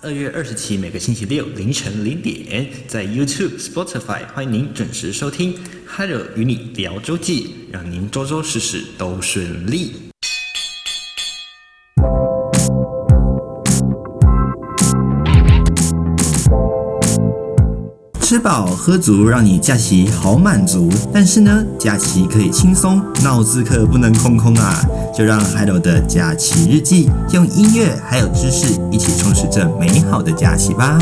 二月二十七每个星期六凌晨零点，在 YouTube、Spotify 欢迎您准时收听《Hello 与你聊周记》，让您周周事事都顺利。喝足，让你假期好满足。但是呢，假期可以轻松，脑子可不能空空啊！就让 Hello 的假期日记用音乐还有知识一起充实这美好的假期吧。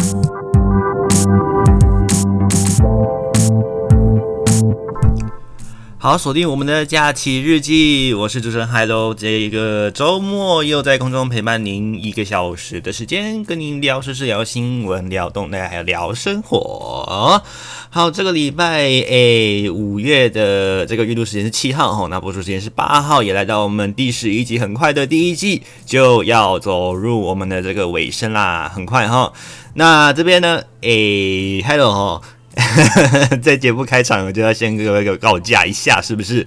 好，锁定我们的假期日记，我是主持人 Hello。这一个周末又在空中陪伴您一个小时的时间，跟您聊时事、聊新闻、聊动态，还有聊生活。好，这个礼拜诶，五月的这个预录时间是七号哈，那播出时间是八号，也来到我们第十一集，很快的第一季就要走入我们的这个尾声啦，很快哈。那这边呢，诶，Hello 哈。在节目开场，我就要先各位告假一下，是不是？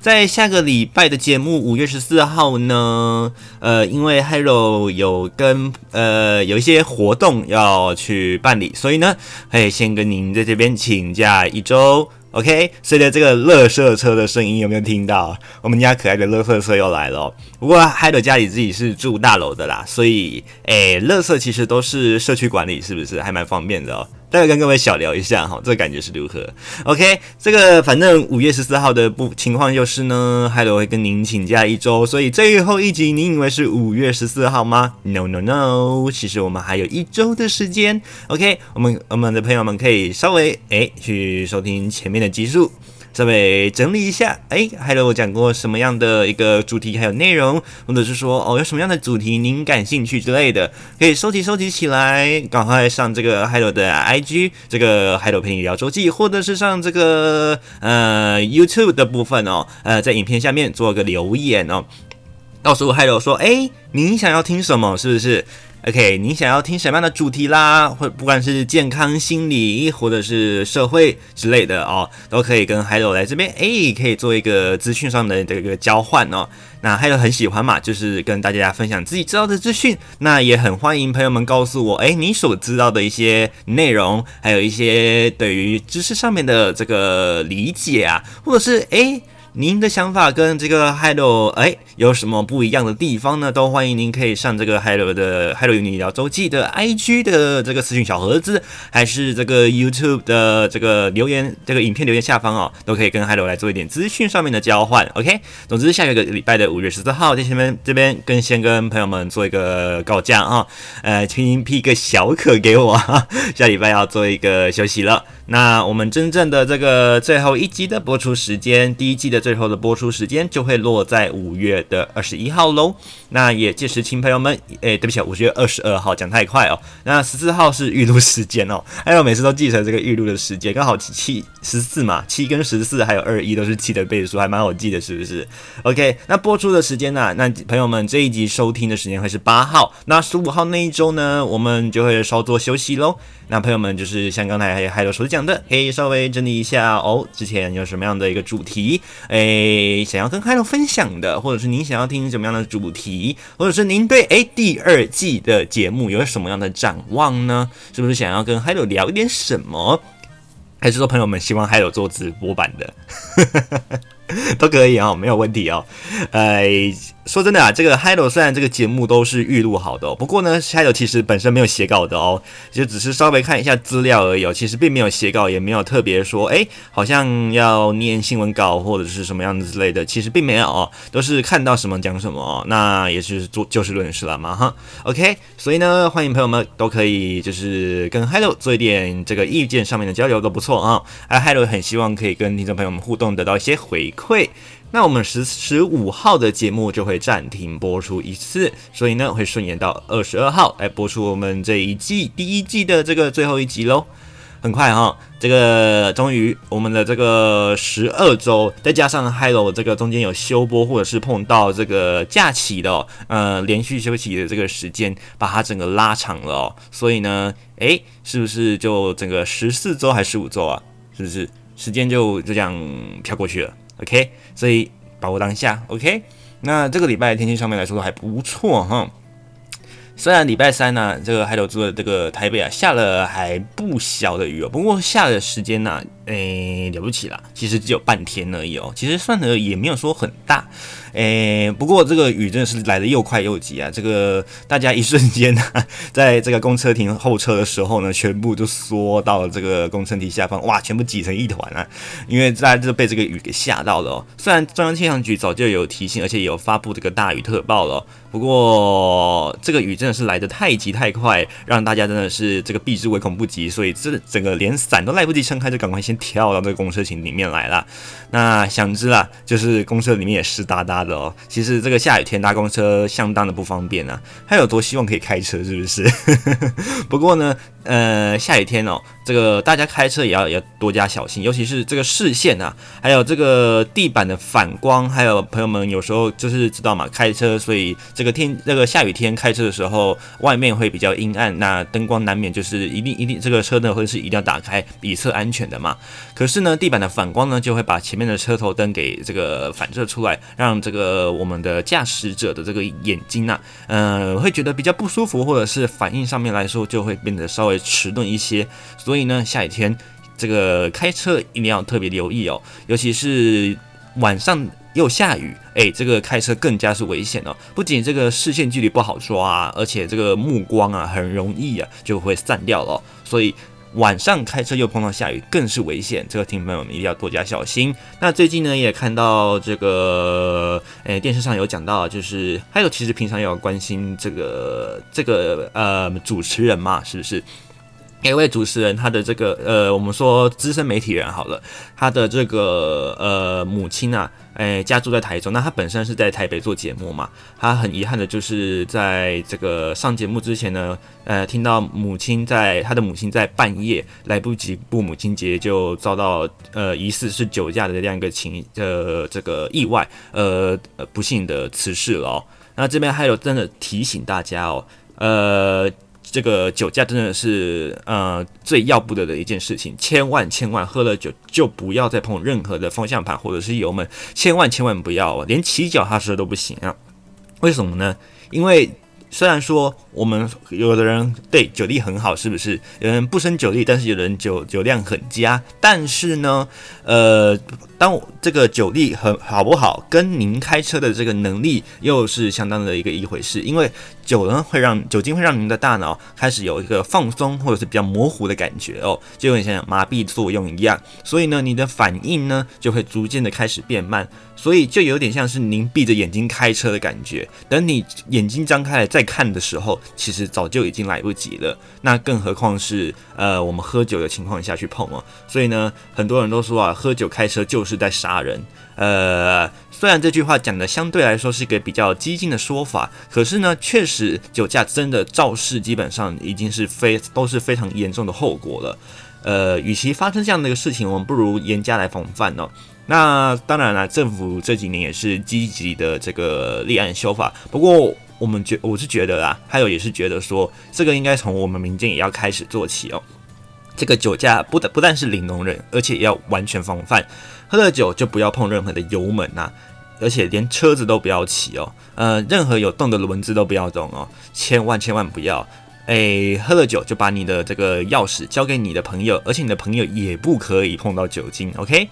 在下个礼拜的节目五月十四号呢，呃，因为 Hello 有跟呃有一些活动要去办理，所以呢，哎，先跟您在这边请假一周。OK，随着这个垃圾车的声音有没有听到？我们家可爱的垃圾车又来了。不过 Hello 家里自己是住大楼的啦，所以诶，垃圾其实都是社区管理，是不是还蛮方便的哦？待会跟各位小聊一下哈，这个感觉是如何？OK，这个反正五月十四号的不情况就是呢海伦会跟您请假一周，所以最后一集你以为是五月十四号吗？No No No，其实我们还有一周的时间。OK，我们我们的朋友们可以稍微诶去收听前面的集数。稍微整理一下，哎，Hello，我讲过什么样的一个主题还有内容，或者是说哦，有什么样的主题您感兴趣之类的，可以收集收集起来，赶快上这个海豆的 IG，这个 Hello 陪你聊周记，或者是上这个呃 YouTube 的部分哦，呃，在影片下面做个留言哦，告诉 Hello 说，哎，您想要听什么，是不是？OK，你想要听什么样的主题啦？或不管是健康、心理，或者是社会之类的哦，都可以跟 Hello 来这边，诶，可以做一个资讯上的这个交换哦。那海豆很喜欢嘛，就是跟大家分享自己知道的资讯。那也很欢迎朋友们告诉我，诶，你所知道的一些内容，还有一些对于知识上面的这个理解啊，或者是诶。您的想法跟这个 Hello 哎有什么不一样的地方呢？都欢迎您可以上这个 Hello 的 Hello 与你聊周记的 IG 的这个私讯小盒子，还是这个 YouTube 的这个留言，这个影片留言下方哦，都可以跟 Hello 来做一点资讯上面的交换。OK，总之下个礼拜的五月十四号，在前面这边跟先跟朋友们做一个告假啊，呃，请您批个小可给我，下礼拜要做一个休息了。那我们真正的这个最后一集的播出时间，第一季的最后的播出时间就会落在五月的二十一号喽。那也届时请朋友们，诶，对不起，五月二十二号讲太快哦。那十四号是预录时间哦，还有每次都记成这个预录的时间，刚好七十四嘛，七跟十四还有二一都是七的倍数，还蛮好记的，是不是？OK，那播出的时间呢、那朋友们这一集收听的时间会是八号，那十五号那一周呢，我们就会稍作休息喽。那朋友们就是像刚才还还有所讲的，可以稍微整理一下哦。之前有什么样的一个主题，诶，诶想要跟 Hello 分享的，或者是您想要听什么样的主题，或者是您对诶第二季的节目有什么样的展望呢？是不是想要跟 Hello 聊一点什么？还是说朋友们希望海洛做直播版的？都可以、哦，没有问题哦。呃，说真的啊，这个 Hello 虽然这个节目都是预录好的、不过呢，Hello 其实本身没有写稿的哦，就只是稍微看一下资料而已哦。其实并没有写稿，也没有特别说，哎，好像要念新闻稿或者是什么样子之类的，其实并没有哦，都是看到什么讲什么哦。那也是做就事论事了嘛，哈。OK，所以呢，欢迎朋友们都可以就是跟 Hello 做一点这个意见上面的交流都不错啊。哎，Hello 很希望可以跟听众朋友们互动，得到一些回。会，那我们十十五号的节目就会暂停播出一次，所以呢会顺延到二十二号来播出我们这一季第一季的这个最后一集喽。很快哈，这个终于我们的这个十二周，再加上 Hello 这个中间有休播或者是碰到这个假期的，呃，连续休息的这个时间，把它整个拉长了哦。所以呢，诶，是不是就整个十四周还是十五周啊？是不是时间就就这样飘过去了？OK，所以把握当下。OK，那这个礼拜的天气上面来说还不错哈。虽然礼拜三呢、这个海斗住的这个台北啊下了还不小的雨哦，不过下的时间呢、诶了不起啦，其实只有半天而已哦，其实算的也没有说很大，诶不过这个雨真的是来的又快又急啊，这个大家一瞬间呢、在这个公车停候车的时候呢，全部都缩到了这个公车亭下方，哇，全部挤成一团啊，因为大家就被这个雨给吓到了哦。虽然中央气象局早就有提醒，而且也有发布这个大雨特报了。不过这个雨真的是来的太急太快，让大家真的是这个避之唯恐不及，所以这整个连伞都来不及撑开，就赶快先跳到这个公车群里面来了。那想知啦，就是公车里面也湿哒哒的哦。其实这个下雨天搭公车相当的不方便啊，还有多希望可以开车是不是？不过呢，呃，下雨天哦，这个大家开车也要也要多加小心，尤其是这个视线啊，还有这个地板的反光，还有朋友们有时候就是知道嘛，开车所以。这个天，这个下雨天开车的时候，外面会比较阴暗，那灯光难免就是一定一定，这个车呢会是一定要打开，以测安全的嘛。可是呢，地板的反光呢，就会把前面的车头灯给这个反射出来，让这个我们的驾驶者的这个眼睛呐、啊，呃，会觉得比较不舒服，或者是反应上面来说就会变得稍微迟钝一些。所以呢，下雨天这个开车一定要特别留意哦，尤其是晚上。又下雨，哎、欸，这个开车更加是危险哦。不仅这个视线距离不好抓，而且这个目光啊很容易啊就会散掉了。所以晚上开车又碰到下雨，更是危险。这个听朋友们一定要多加小心。那最近呢也看到这个，哎、电视上有讲到，就是还有其实平常也要关心这个这个呃主持人嘛，是不是？一位主持人，他的这个呃，我们说资深媒体人好了，他的这个呃母亲啊，哎，家住在台中，那他本身是在台北做节目嘛，他很遗憾的就是在这个上节目之前呢，呃，听到母亲在他的母亲在半夜来不及过母亲节，就遭到呃疑似是酒驾的这样一个情呃这个意外，呃不幸的辞世了哦。那这边还有真的提醒大家哦，呃。这个酒驾真的是呃最要不得的一件事情，千万千万喝了酒就不要再碰任何的方向盘或者是油门，千万千万不要，连骑脚踏车都不行啊！为什么呢？因为虽然说我们有的人对酒力很好，是不是？有人不生酒力，但是有人酒酒量很佳，但是呢，呃。当这个酒力很好不好，跟您开车的这个能力又是相当的一个一回事。因为酒呢会让酒精会让您的大脑开始有一个放松或者是比较模糊的感觉哦，就有点像麻痹作用一样。所以呢，你的反应呢就会逐渐的开始变慢，所以就有点像是您闭着眼睛开车的感觉。等你眼睛张开了再在看的时候，其实早就已经来不及了。那更何况是呃我们喝酒的情况下去碰哦。所以呢，很多人都说啊，喝酒开车就。是在杀人，呃，虽然这句话讲的相对来说是一个比较激进的说法，可是呢，确实酒驾真的肇事基本上已经是非都是非常严重的后果了。呃，与其发生这样的一个事情，我们不如严加来防范哦。那当然了，政府这几年也是积极的这个立案修法，不过我们觉我是觉得啦，还有也是觉得说，这个应该从我们民间也要开始做起哦。这个酒驾不但不但是零容忍，而且也要完全防范。喝了酒就不要碰任何的油门呐、啊，而且连车子都不要骑哦。呃，任何有动的轮子都不要动哦，千万千万不要。诶，喝了酒就把你的这个钥匙交给你的朋友，而且你的朋友也不可以碰到酒精，OK？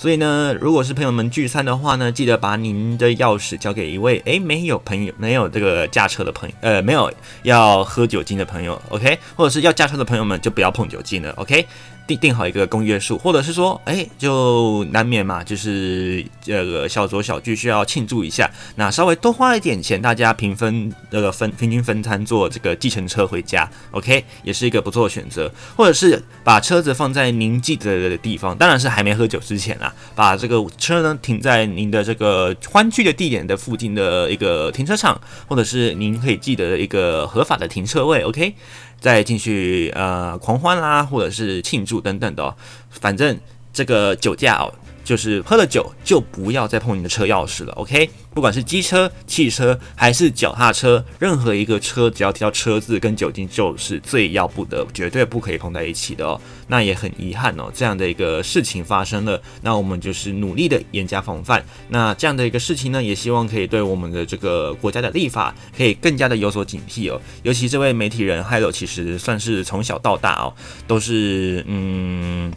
所以呢，如果是朋友们聚餐的话呢，记得把您的钥匙交给一位诶没有朋友没有这个驾车的朋友，呃，没有要喝酒精的朋友，OK？或者是要驾车的朋友们就不要碰酒精了，OK？定定好一个公约数，或者是说，哎，就难免嘛，就是这个小酌小聚需要庆祝一下，那稍微多花一点钱，大家平分这个分平均分摊坐这个计程车回家，OK，也是一个不错的选择，或者是把车子放在您记得的地方，当然是还没喝酒之前啦，把这个车呢停在您的这个欢聚的地点的附近的一个停车场，或者是您可以记得的一个合法的停车位，OK。再进去呃狂欢啦，或者是庆祝等等的，反正这个酒驾哦，就是喝了酒就不要再碰你的车钥匙了，OK？不管是机车、汽车还是脚踏车，任何一个车只要提到车字跟酒精，就是最要不得，绝对不可以碰在一起的哦。那也很遗憾哦，这样的一个事情发生了，那我们就是努力的严加防范。那这样的一个事情呢，也希望可以对我们的这个国家的立法可以更加的有所警惕哦。尤其这位媒体人 Hello，其实算是从小到大哦，都是嗯，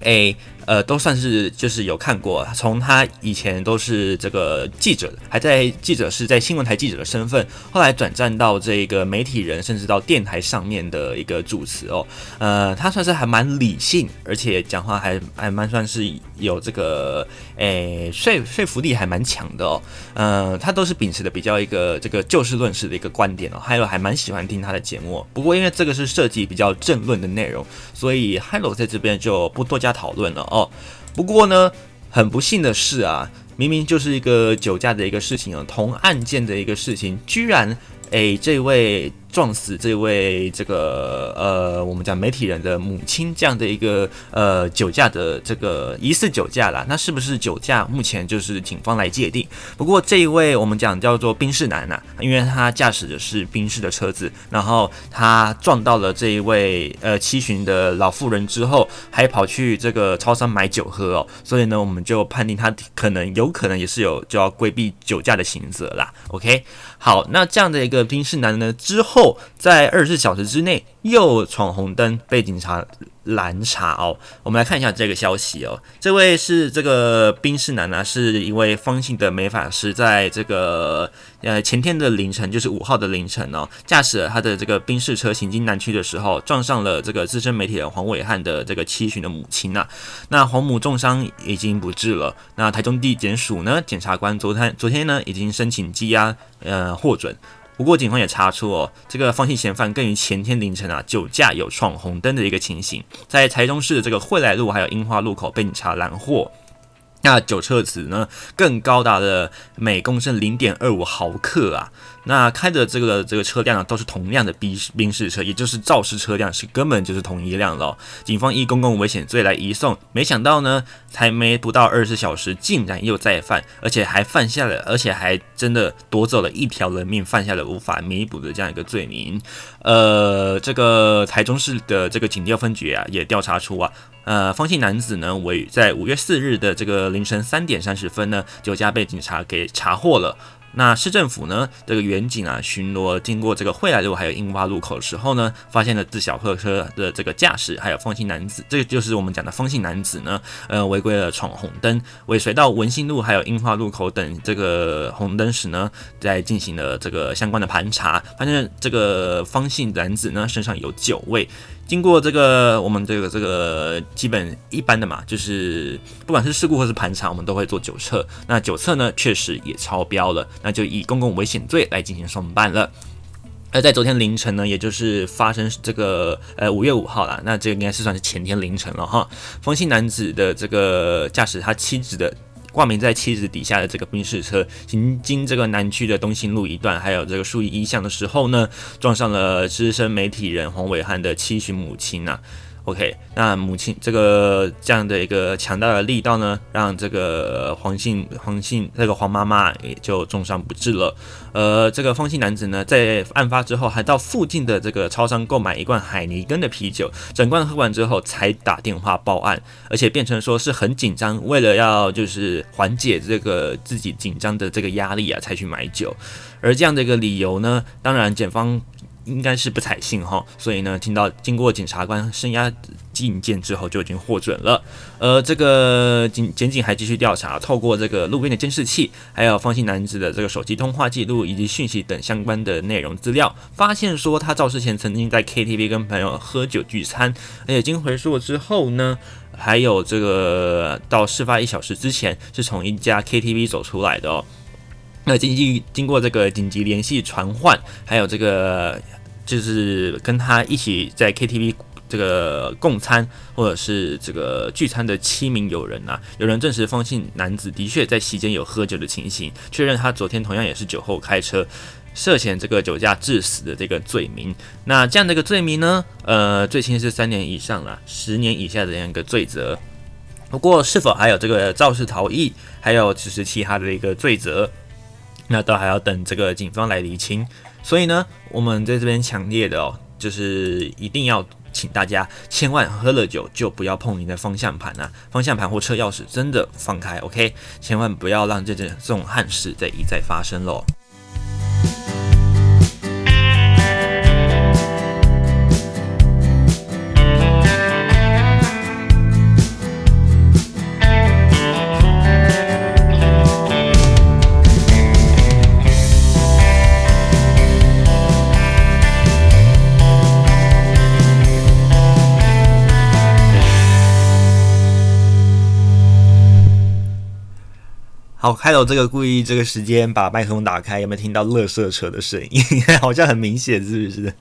诶。呃，都算是就是有看过，从他以前都是这个记者，还在记者是在新闻台记者的身份，后来转战到这个媒体人，甚至到电台上面的一个主持哦。呃，他算是还蛮理性，而且讲话还还蛮算是有这个诶说说服力还蛮强的哦。呃，他都是秉持的比较一个这个就事论事的一个观点哦。还有还蛮喜欢听他的节目，不过因为这个是涉及比较政论的内容，所以 Hello 在这边就不多加讨论了哦。哦，不过呢，很不幸的是啊，明明就是一个酒驾的一个事情啊，同案件的一个事情，居然，诶，这位。撞死这位这个呃，我们讲媒体人的母亲这样的一个呃酒驾的这个疑似酒驾啦，那是不是酒驾？目前就是警方来界定。不过这一位我们讲叫做宾士男呐、因为他驾驶的是宾士的车子，然后他撞到了这一位呃七旬的老妇人之后，还跑去这个超商买酒喝哦，所以呢，我们就判定他可能有可能也是有就要规避酒驾的刑责啦。OK，好，那这样的一个宾士男呢之后。在二十四小时之内又闯红灯，被警察拦查哦。我们来看一下这个消息哦。这位是这个冰士男呢，是一位方姓的美发师，在这个呃前天的凌晨，就是五号的凌晨哦，驾驶了他的这个冰士车行经南区的时候，撞上了这个资深媒体人黄伟汉的这个七旬的母亲呐。那黄母重伤已经不治了。那台中地检署呢，检察官昨天昨天呢已经申请羁押，呃获准。不过，警方也查出哦，这个方姓嫌犯更于前天凌晨啊，酒驾有闯红灯的一个情形，在台中市的这个惠来路还有樱花路口被警察拦获。那酒测值呢，更高达了每公升零点二五毫克啊！那开的这个这个车辆呢，都是同样的宾宾士车，也就是肇事车辆是根本就是同一辆了。警方以公共危险罪来移送，没想到呢，才没不到二十小时，竟然又再犯，而且还犯下了，而且还真的夺走了一条人命，犯下了无法弥补的这样一个罪名。呃，这个台中市的这个警调分局啊，也调查出啊。呃，方姓男子呢，为在五月四日的这个凌晨三点三十分呢，酒驾被警察给查获了。那市政府呢，这个员警啊，巡逻经过这个惠来路还有樱花路口的时候呢，发现了自小客车的这个驾驶，还有方姓男子，这就是我们讲的方姓男子呢，呃，违规了闯红灯，尾随到文心路还有樱花路口等这个红灯时呢，在进行了这个相关的盘查，发现这个方姓男子呢身上有酒味。经过这个，我们这个这个基本一般的嘛，就是不管是事故或是盘查，我们都会做酒测。那酒测呢，确实也超标了，那就以公共危险罪来进行送办了。而在昨天凌晨呢，也就是发生这个呃五月五号啦，那这个应该是算是前天凌晨了哈。风姓男子的这个驾驶他妻子的。挂名在妻子底下的这个宾士车行经这个南区的东兴路一段，还有这个树一巷的时候呢，撞上了资深媒体人黄伟汉的七旬母亲呐、OK，那母亲这个这样的一个强大的力道呢，让这个黄姓黄姓这个黄妈妈也就重伤不治了。呃，这个方姓男子呢，在案发之后还到附近的这个超商购买一罐海尼根的啤酒，整罐喝完之后才打电话报案，而且变成说是很紧张，为了要就是缓解这个自己紧张的这个压力啊，才去买酒。而这样的一个理由呢，当然检方。应该是不采信哈，所以呢，听到经过检察官声押进见之后，就已经获准了。呃这个警检警还继续调查，透过这个路边的监视器，还有方姓男子的这个手机通话记录以及讯息等相关的内容资料，发现说他肇事前曾经在 KTV 跟朋友喝酒聚餐，而且经回溯之后呢，还有这个到事发一小时之前是从一家 KTV 走出来的哦。那经济经过这个紧急联系传唤，还有这个。就是跟他一起在 KTV 这个共餐或者是这个聚餐的七名友人啊，有人证实方姓男子的确在席间有喝酒的情形，确认他昨天同样也是酒后开车，涉嫌这个酒驾致死的这个罪名。那这样的一个罪名呢，呃，最轻是三年以上啦，十年以下的这样一个罪责。不过是否还有这个肇事逃逸，还有就是其他的一个罪责，那都还要等这个警方来厘清。所以呢，我们在这边强烈的哦，就是一定要请大家千万喝了酒就不要碰你的方向盘啊，方向盘或车钥匙真的放开，OK，千万不要让这件这种憾事再一再发生喽。好，开头这个故意这个时间把麦克风打开，有没有听到乐色车的声音？好像很明显，是不是？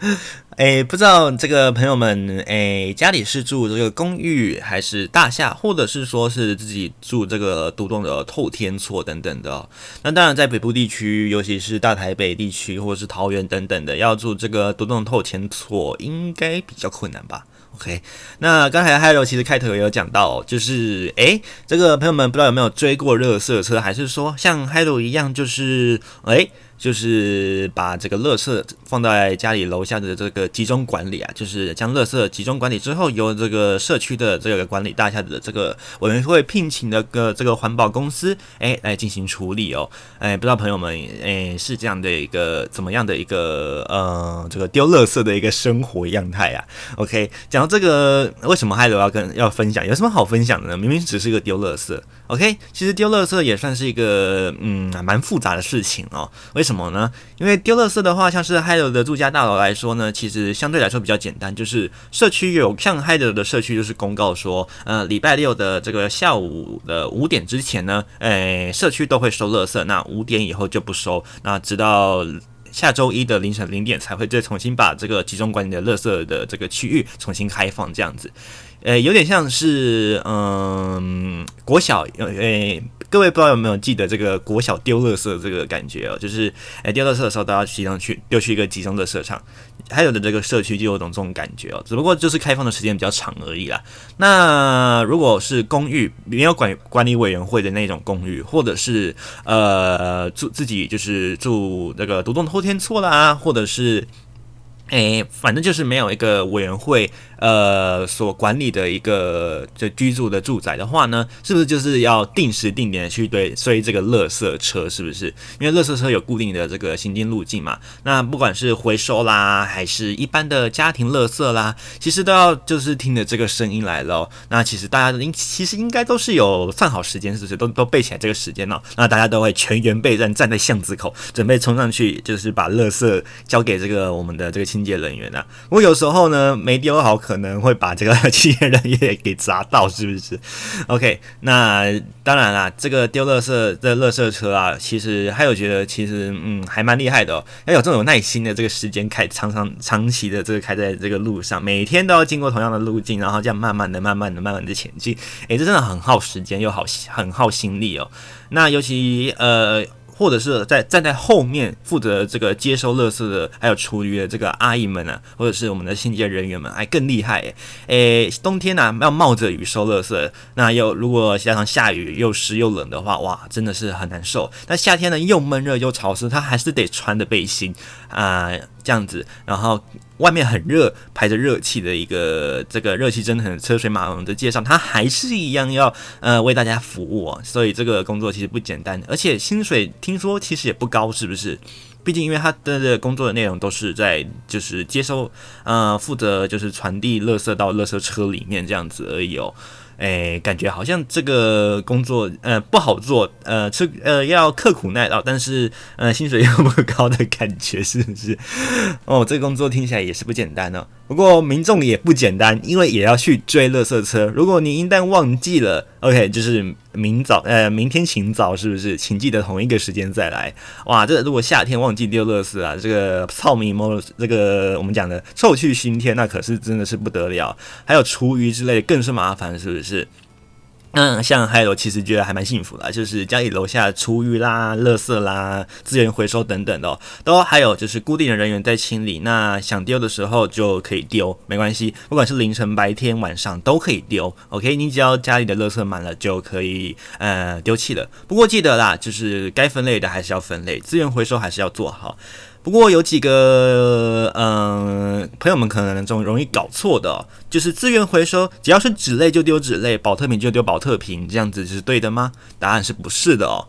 哎，不知道这个朋友们，哎，家里是住这个公寓还是大厦，或者是说是自己住这个独栋的透天厝等等的哦。那当然，在北部地区，尤其是大台北地区或者是桃园等等的，要住这个独栋透天厝，应该比较困难吧？OK，那刚才 Hello 其实开头也有讲到，就是诶、这个朋友们不知道有没有追过热色车，还是说像 Hello 一样，就是诶。就是把这个垃圾放在家里楼下的这个集中管理啊，就是将垃圾集中管理之后，由这个社区的这个管理大厦的这个委员会聘请的个这个环保公司，哎，来进行处理哦。哎，不知道朋友们，哎，是这样的一个怎么样的一个呃，这个丢垃圾的一个生活样态啊？OK，讲到这个，为什么还有要跟要分享？有什么好分享的呢？明明只是一个丢垃圾。OK，其实丢垃圾也算是一个嗯蛮复杂的事情哦。为什么？什么呢？因为丢垃圾的话，像是 Hyde 的住家大楼来说呢，其实相对来说比较简单，就是社区有像 Hyde 的社区就是公告说，呃，礼拜六的这个下午的五点之前呢，诶，社区都会收垃圾，那五点以后就不收，那直到下周一的凌晨零点才会再重新把这个集中管理的垃圾的这个区域重新开放，这样子，诶，有点像是嗯，国小，诶。各位不知道有没有记得这个国小丢垃圾这个感觉哦，就是哎丢垃圾的时候都要集中去丢去一个集中的垃圾场，还有的这个社区就有种这种感觉哦，只不过就是开放的时间比较长而已啦。那如果是公寓没有管管理委员会的那种公寓，或者是呃住自己就是住那个独栋后天厝啦，或者是哎反正就是没有一个委员会。呃，所管理的一个就居住的住宅的话呢，是不是就是要定时定点去对追这个垃圾车？是不是？因为垃圾车有固定的这个行进路径嘛。那不管是回收啦，还是一般的家庭垃圾啦，其实都要就是听着这个声音来咯。那其实大家应其实应该都是有算好时间，是不是？都都背起来这个时间哦。那大家都会全员备战，站在巷子口，准备冲上去，就是把垃圾交给这个我们的这个清洁人员啊。我有时候呢没丢好可。能会把这个清洁人员给砸到，是不是？OK，那当然啦，这个丢垃圾的垃圾车啊，其实还有觉得其实嗯还蛮厉害的哦，要有这种有耐心的这个时间开长长长期的这个开在这个路上，每天都要经过同样的路径，然后这样慢慢的、慢慢的、慢慢的前进，诶，这真的很耗时间又好很耗心力哦。那尤其呃。或者是在站在后面负责这个接收垃圾的，还有厨余的这个阿姨们呢、或者是我们的清洁人员们，还更厉害诶！诶，冬天呢、要冒着雨收垃圾，那又如果加上下雨又湿又冷的话，哇，真的是很难受。那夏天呢又闷热又潮湿，他还是得穿的背心啊、这样子，然后。外面很热，排着热气的一个这个热气蒸腾的车水马龙的街上，他还是一样要呃为大家服务，所以这个工作其实不简单，而且薪水听说其实也不高，是不是？毕竟因为他的这个工作的内容都是在就是接收呃负责就是传递垃圾到垃圾车里面这样子而已哦。哎，感觉好像这个工作呃不好做，呃吃呃要刻苦耐劳，但是呃薪水又不高的感觉，是不是？哦，这个工作听起来也是不简单哦。不过民众也不简单，因为也要去追垃圾车。如果你一旦忘记了，OK，就是明早呃明天请早，是不是？请记得同一个时间再来。哇，这如果夏天忘记丢乐色啊，这个臭米猫这个我们讲的臭气熏天，那可是真的是不得了。还有厨余之类更是麻烦，是不是？嗯，像还有其实觉得还蛮幸福的，就是家里楼下厨余啦、垃圾啦、资源回收等等的，都还有就是固定的人员在清理。那想丢的时候就可以丢，没关系，不管是凌晨、白天、晚上都可以丢。OK，你只要家里的垃圾满了就可以呃丢弃了。不过记得啦，就是该分类的还是要分类，资源回收还是要做好。不过有几个嗯、朋友们可能总容易搞错的、就是资源回收，只要是纸类就丢纸类，保特瓶就丢保特瓶，这样子是对的吗？答案是不是的哦。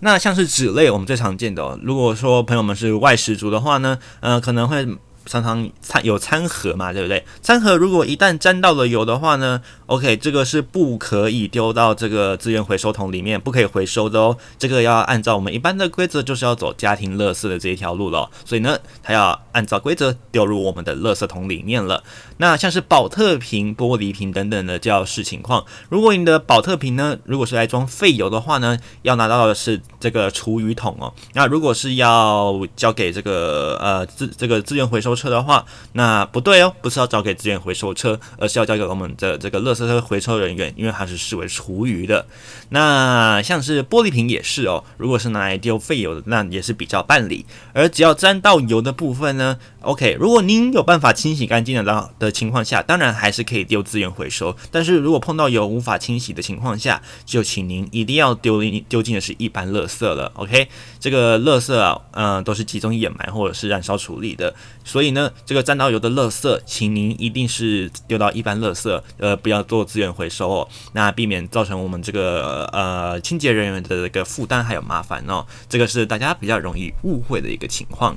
那像是纸类，我们最常见的、如果说朋友们是外食族的话呢，嗯，可能会。常常餐有餐盒嘛，对不对？餐盒如果一旦沾到了油的话呢，OK，这个是不可以丢到这个资源回收桶里面，不可以回收的哦。这个要按照我们一般的规则，就是要走家庭垃圾的这一条路了。所以呢，它要按照规则丢入我们的垃圾桶里面了。那像是宝特瓶、玻璃瓶等等的，就要视情况。如果你的宝特瓶呢，如果是来装废油的话呢，要拿到的是这个厨余桶哦。那如果是要交给这个呃资这个资源回收车的话，那不对哦，不是要交给资源回收车，而是要交给我们的这个垃圾车回收人员，因为它是视为厨余的。那像是玻璃瓶也是哦，如果是拿来丢废油的，那也是比较办理。而只要沾到油的部分呢，OK，如果您有办法清洗干净的的情况下，当然还是可以丢资源回收。但是如果碰到油无法清洗的情况下，就请您一定要丢丢进的是一般垃圾了。OK，这个垃圾啊，嗯、都是集中掩埋或者是燃烧处理的，所以所以呢，这个沾到油的垃圾，请您一定是丢到一般垃圾，呃，不要做资源回收哦，那避免造成我们这个呃清洁人员的这个负担还有麻烦哦，这个是大家比较容易误会的一个情况。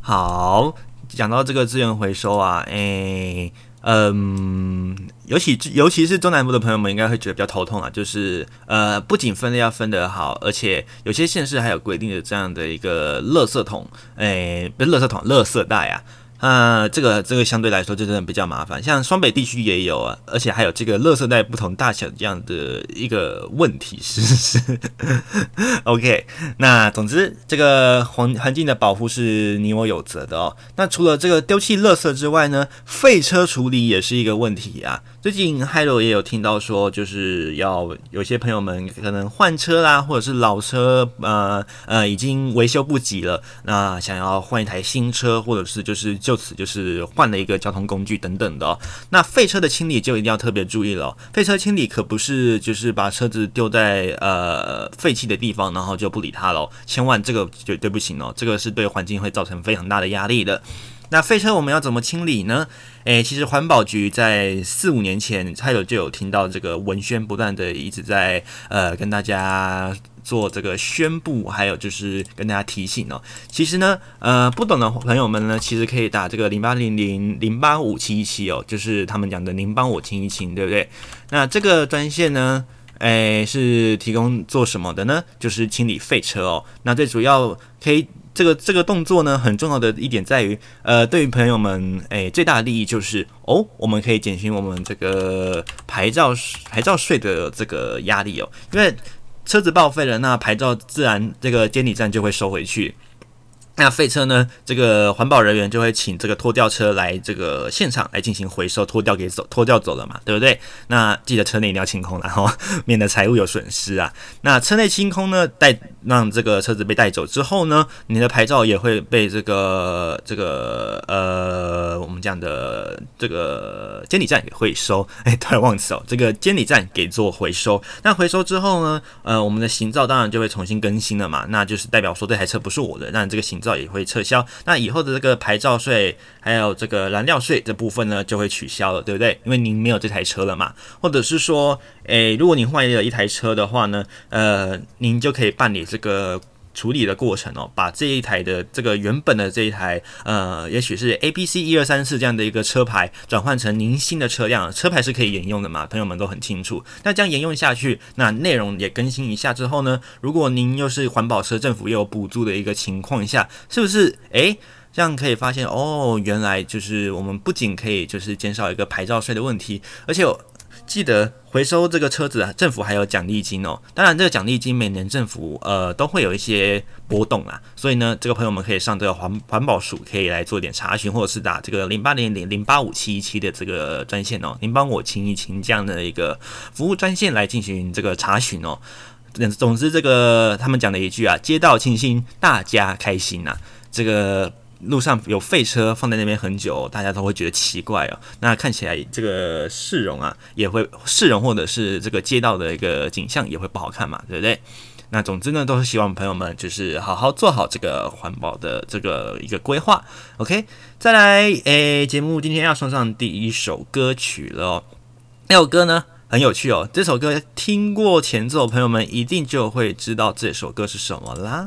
好。讲到这个资源回收啊，诶、嗯，尤其尤其是中南部的朋友们应该会觉得比较头痛啊，就是呃，不仅分类要分得好，而且有些县市还有规定的这样的一个垃圾桶，诶、不是垃圾桶，垃圾袋啊。啊，这个这个相对来说就真的比较麻烦，像双北地区也有啊，而且还有这个垃圾袋不同大小这样的一个问题，是不是？OK，那总之这个环环境的保护是你我有责的哦。那除了这个丢弃垃圾之外呢，废车处理也是一个问题啊。最近 Hello 也有听到说，就是要有些朋友们可能换车啦，或者是老车呃呃已经维修不及了，那想要换一台新车，或者是就是。就此就是换了一个交通工具等等的，那废车的清理就一定要特别注意了。废车清理可不是就是把车子丢在呃废弃的地方，然后就不理它喽，千万这个绝对不行哦，这个是对环境会造成非常大的压力的。那废车我们要怎么清理呢？诶，其实环保局在四五年前，还有就有听到这个文宣，不断的一直在呃跟大家。做这个宣布，还有就是跟大家提醒哦。其实呢，呃，不懂的朋友们呢，其实可以打这个零八零零零八五七一七哦，就是他们讲的“您帮我清一清”，对不对？那这个专线呢，诶，是提供做什么的呢？就是清理废车哦。那最主要可以这个这个动作呢，很重要的一点在于，呃，对于朋友们，诶，最大的利益就是哦，我们可以减轻我们这个牌照牌照税的这个压力哦，因为。车子报废了，那牌照自然这个监理站就会收回去。那废车呢？这个环保人员就会请这个拖吊车来这个现场来进行回收，拖吊给走，拖吊走了嘛，对不对？那记得车内一定要清空，然 后免得财物有损失啊。那车内清空呢，带让这个车子被带走之后呢，你的牌照也会被这个这个呃，我们讲的这个监理站给回收。哎，突然忘记哦，这个监理站给做回收。那回收之后呢，呃，我们的行照当然就会重新更新了嘛，那就是代表说这台车不是我的，那这个行照。照也会撤销，那以后的这个牌照税还有这个燃料税这部分呢，就会取消了，对不对？因为您没有这台车了嘛，或者是说，诶，如果您换了一台车的话呢，呃，您就可以办理这个处理的过程哦，把这一台的这个原本的这一台，呃，也许是 A B C 一二三四这样的一个车牌，转换成您新的车辆，车牌是可以沿用的嘛？朋友们都很清楚。那这样沿用下去，那内容也更新一下之后呢，如果您又是环保车，政府又有补助的一个情况下，是不是？诶，这样可以发现哦，原来就是我们不仅可以就是减少一个牌照税的问题，而且。记得回收这个车子啊，政府还有奖励金哦。当然，这个奖励金每年政府呃都会有一些波动啊，所以呢，这个朋友们可以上这个环环保署可以来做点查询，或者是打这个零八零零零八五七一七的这个专线哦，您帮我清一清这样的一个服务专线来进行这个查询哦。总之，这个他们讲的一句啊，街道清新，大家开心呐、这个。路上有废车放在那边很久，大家都会觉得奇怪哦。那看起来这个市容啊，也会市容或者是这个街道的一个景象也会不好看嘛，对不对？那总之呢，都是希望朋友们就是好好做好这个环保的这个一个规划。OK，再来，诶，节目今天要送上第一首歌曲了哦。那首歌呢很有趣哦，这首歌听过前奏，朋友们一定就会知道这首歌是什么啦。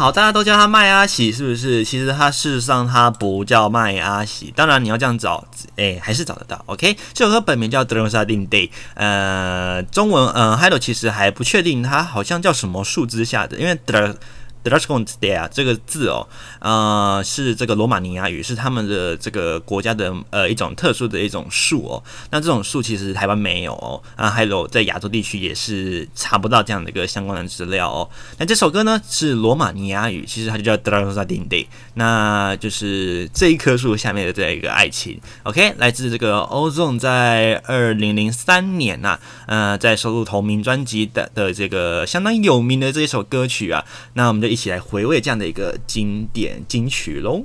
好，大家都叫他麦阿喜，是不是？其实他事实上他不叫麦阿喜，当然你要这样找，哎，还是找得到。OK，这首歌本名叫《德隆萨丁 day》，呃，中文，呃，Hello 其实还不确定，他好像叫什么树枝下的，因为德。Dragonstea 这个字哦，呃，是这个罗马尼亚语，是他们的这个国家的呃一种特殊的一种树哦。那这种树其实台湾没有哦，啊，还有在亚洲地区也是查不到这样的一个相关的资料哦。那这首歌呢是罗马尼亚语，其实它就叫 Dragonstea，那就是这一棵树下面的这样一个爱情。OK，来自这个 Ozone 在二零零三年呐、呃，在收录同名专辑的的这个相当有名的这一首歌曲啊，那我们就。一起来回味这样的一个经典金曲喽。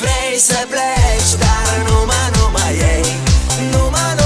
Vrei să pleci, dar nu mă, nu mai ei Nu mă, nu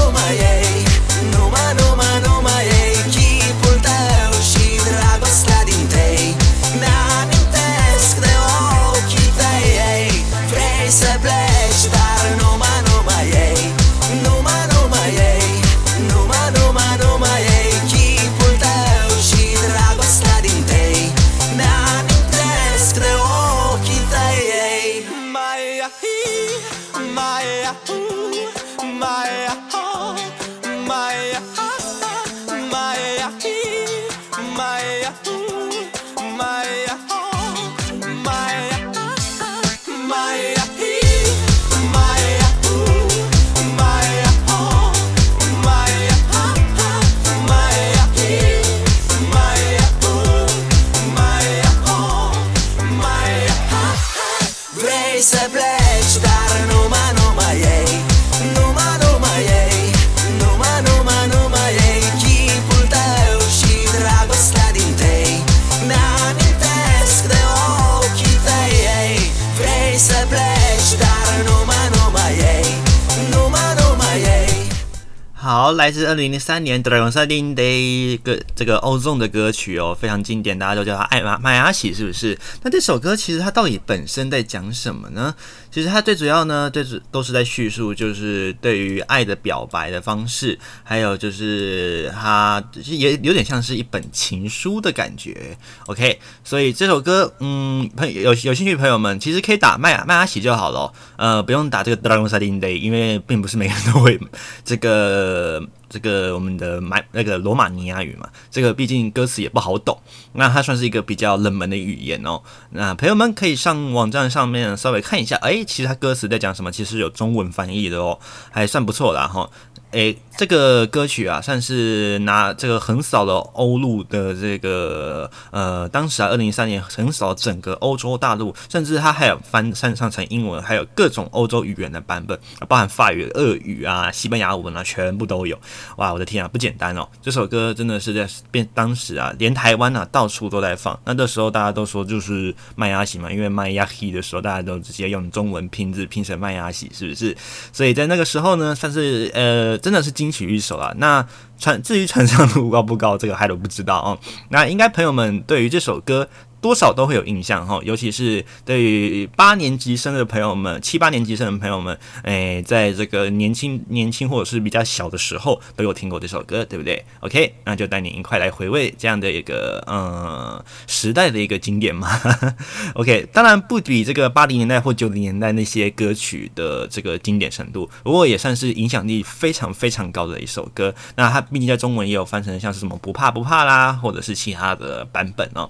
来自二零零三年《Dragonstea Day》歌，这个 Ozone 的歌曲哦，非常经典，大家都叫它艾玛麦阿喜，是不是？那这首歌其实它到底本身在讲什么呢？其实它最主要呢，最主都是在叙述，就是对于爱的表白的方式，还有就是它其实也有点像是一本情书的感觉。OK，所以这首歌，嗯，朋友有有兴趣的朋友们，其实可以打麦麦阿喜就好了，呃，不用打这个 Dragonstea Day，因为并不是每个人都会这个。这个我们的买那个罗马尼亚语嘛，这个毕竟歌词也不好懂，那它算是一个比较冷门的语言哦。那朋友们可以上网站上面稍微看一下，哎，其实它歌词在讲什么，其实有中文翻译的哦，还算不错啦哈。诶，这个歌曲啊，算是拿这个横扫了欧陆的这个呃，当时啊，二零一三年横扫整个欧洲大陆，甚至它还有翻翻唱成英文，还有各种欧洲语言的版本，包含法语、俄语啊、西班牙文啊，全部都有。哇，我的天啊，不简单哦！这首歌真的是在变，当时啊，连台湾啊到处都在放。那这时候大家都说就是麦芽喜嘛，因为麦亚希的时候大家都直接用中文拼字拼成麦亚喜，是不是？所以在那个时候呢，算是呃。真的是金曲一首啊！那传至于传唱度高不高，这个还都不知道哦。那应该朋友们对于这首歌。多少都会有印象哈，尤其是对于八年级生的朋友们、七八年级生的朋友们，诶，在这个年轻、年轻或者是比较小的时候，都有听过这首歌，对不对？OK，那就带你一块来回味这样的一个嗯时代的一个经典嘛。OK，当然不比这个八零年代或九零年代那些歌曲的这个经典程度，不过也算是影响力非常非常高的一首歌。那它毕竟在中文也有翻成像是什么不怕不怕啦，或者是其他的版本哦。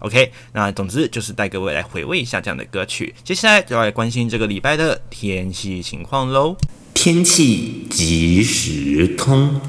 OK，那总之就是带各位来回味一下这样的歌曲。接下来就要来关心这个礼拜的天气情况喽。天气即时通。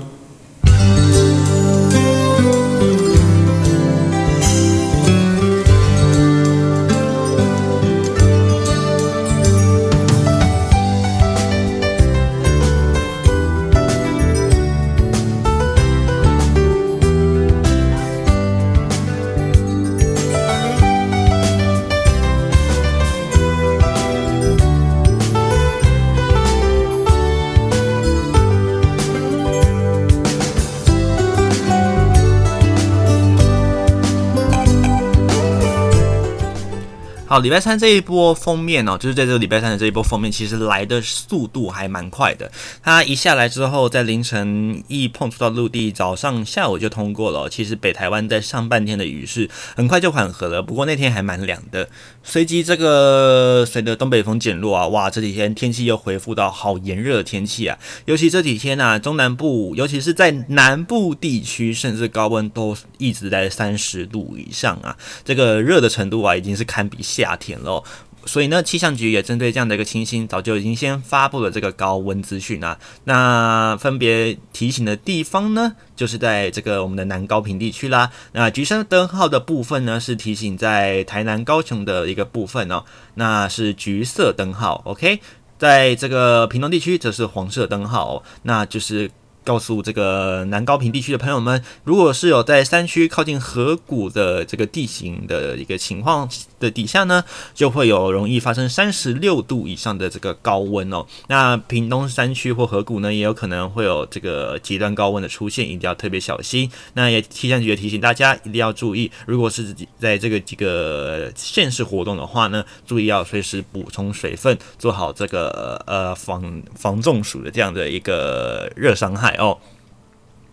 好，礼拜三这一波封面哦，就是在这个礼拜三的这一波封面，其实来的速度还蛮快的。它一下来之后，在凌晨一碰触到陆地，早上、下午就通过了。其实北台湾在上半天的雨势很快就缓和了，不过那天还蛮凉的。随即这个随着东北风减弱啊，哇，这几天天气又恢复到好炎热的天气啊。尤其这几天呐、啊，中南部，尤其是在南部地区，甚至高温都一直在三十度以上啊。这个热的程度啊，已经是堪比。夏天喽，所以呢，气象局也针对这样的一个情形，早就已经先发布了这个高温资讯啊。那分别提醒的地方呢，就是在这个我们的南高屏地区啦。那橘色灯号的部分呢，是提醒在台南、高雄的一个部分哦，那是橘色灯号。OK，在这个屏东地区则是黄色灯号哦，那就是。告诉这个南高屏地区的朋友们，如果是有在山区靠近河谷的这个地形的一个情况的底下呢，就会有容易发生三十六度以上的这个高温哦。那屏东山区或河谷呢，也有可能会有这个极端高温的出现，一定要特别小心。那也气象局也提醒大家一定要注意，如果是自己在这个几个县市活动的话呢，注意要随时补充水分，做好这个呃防防中暑的这样的一个热伤害。哦。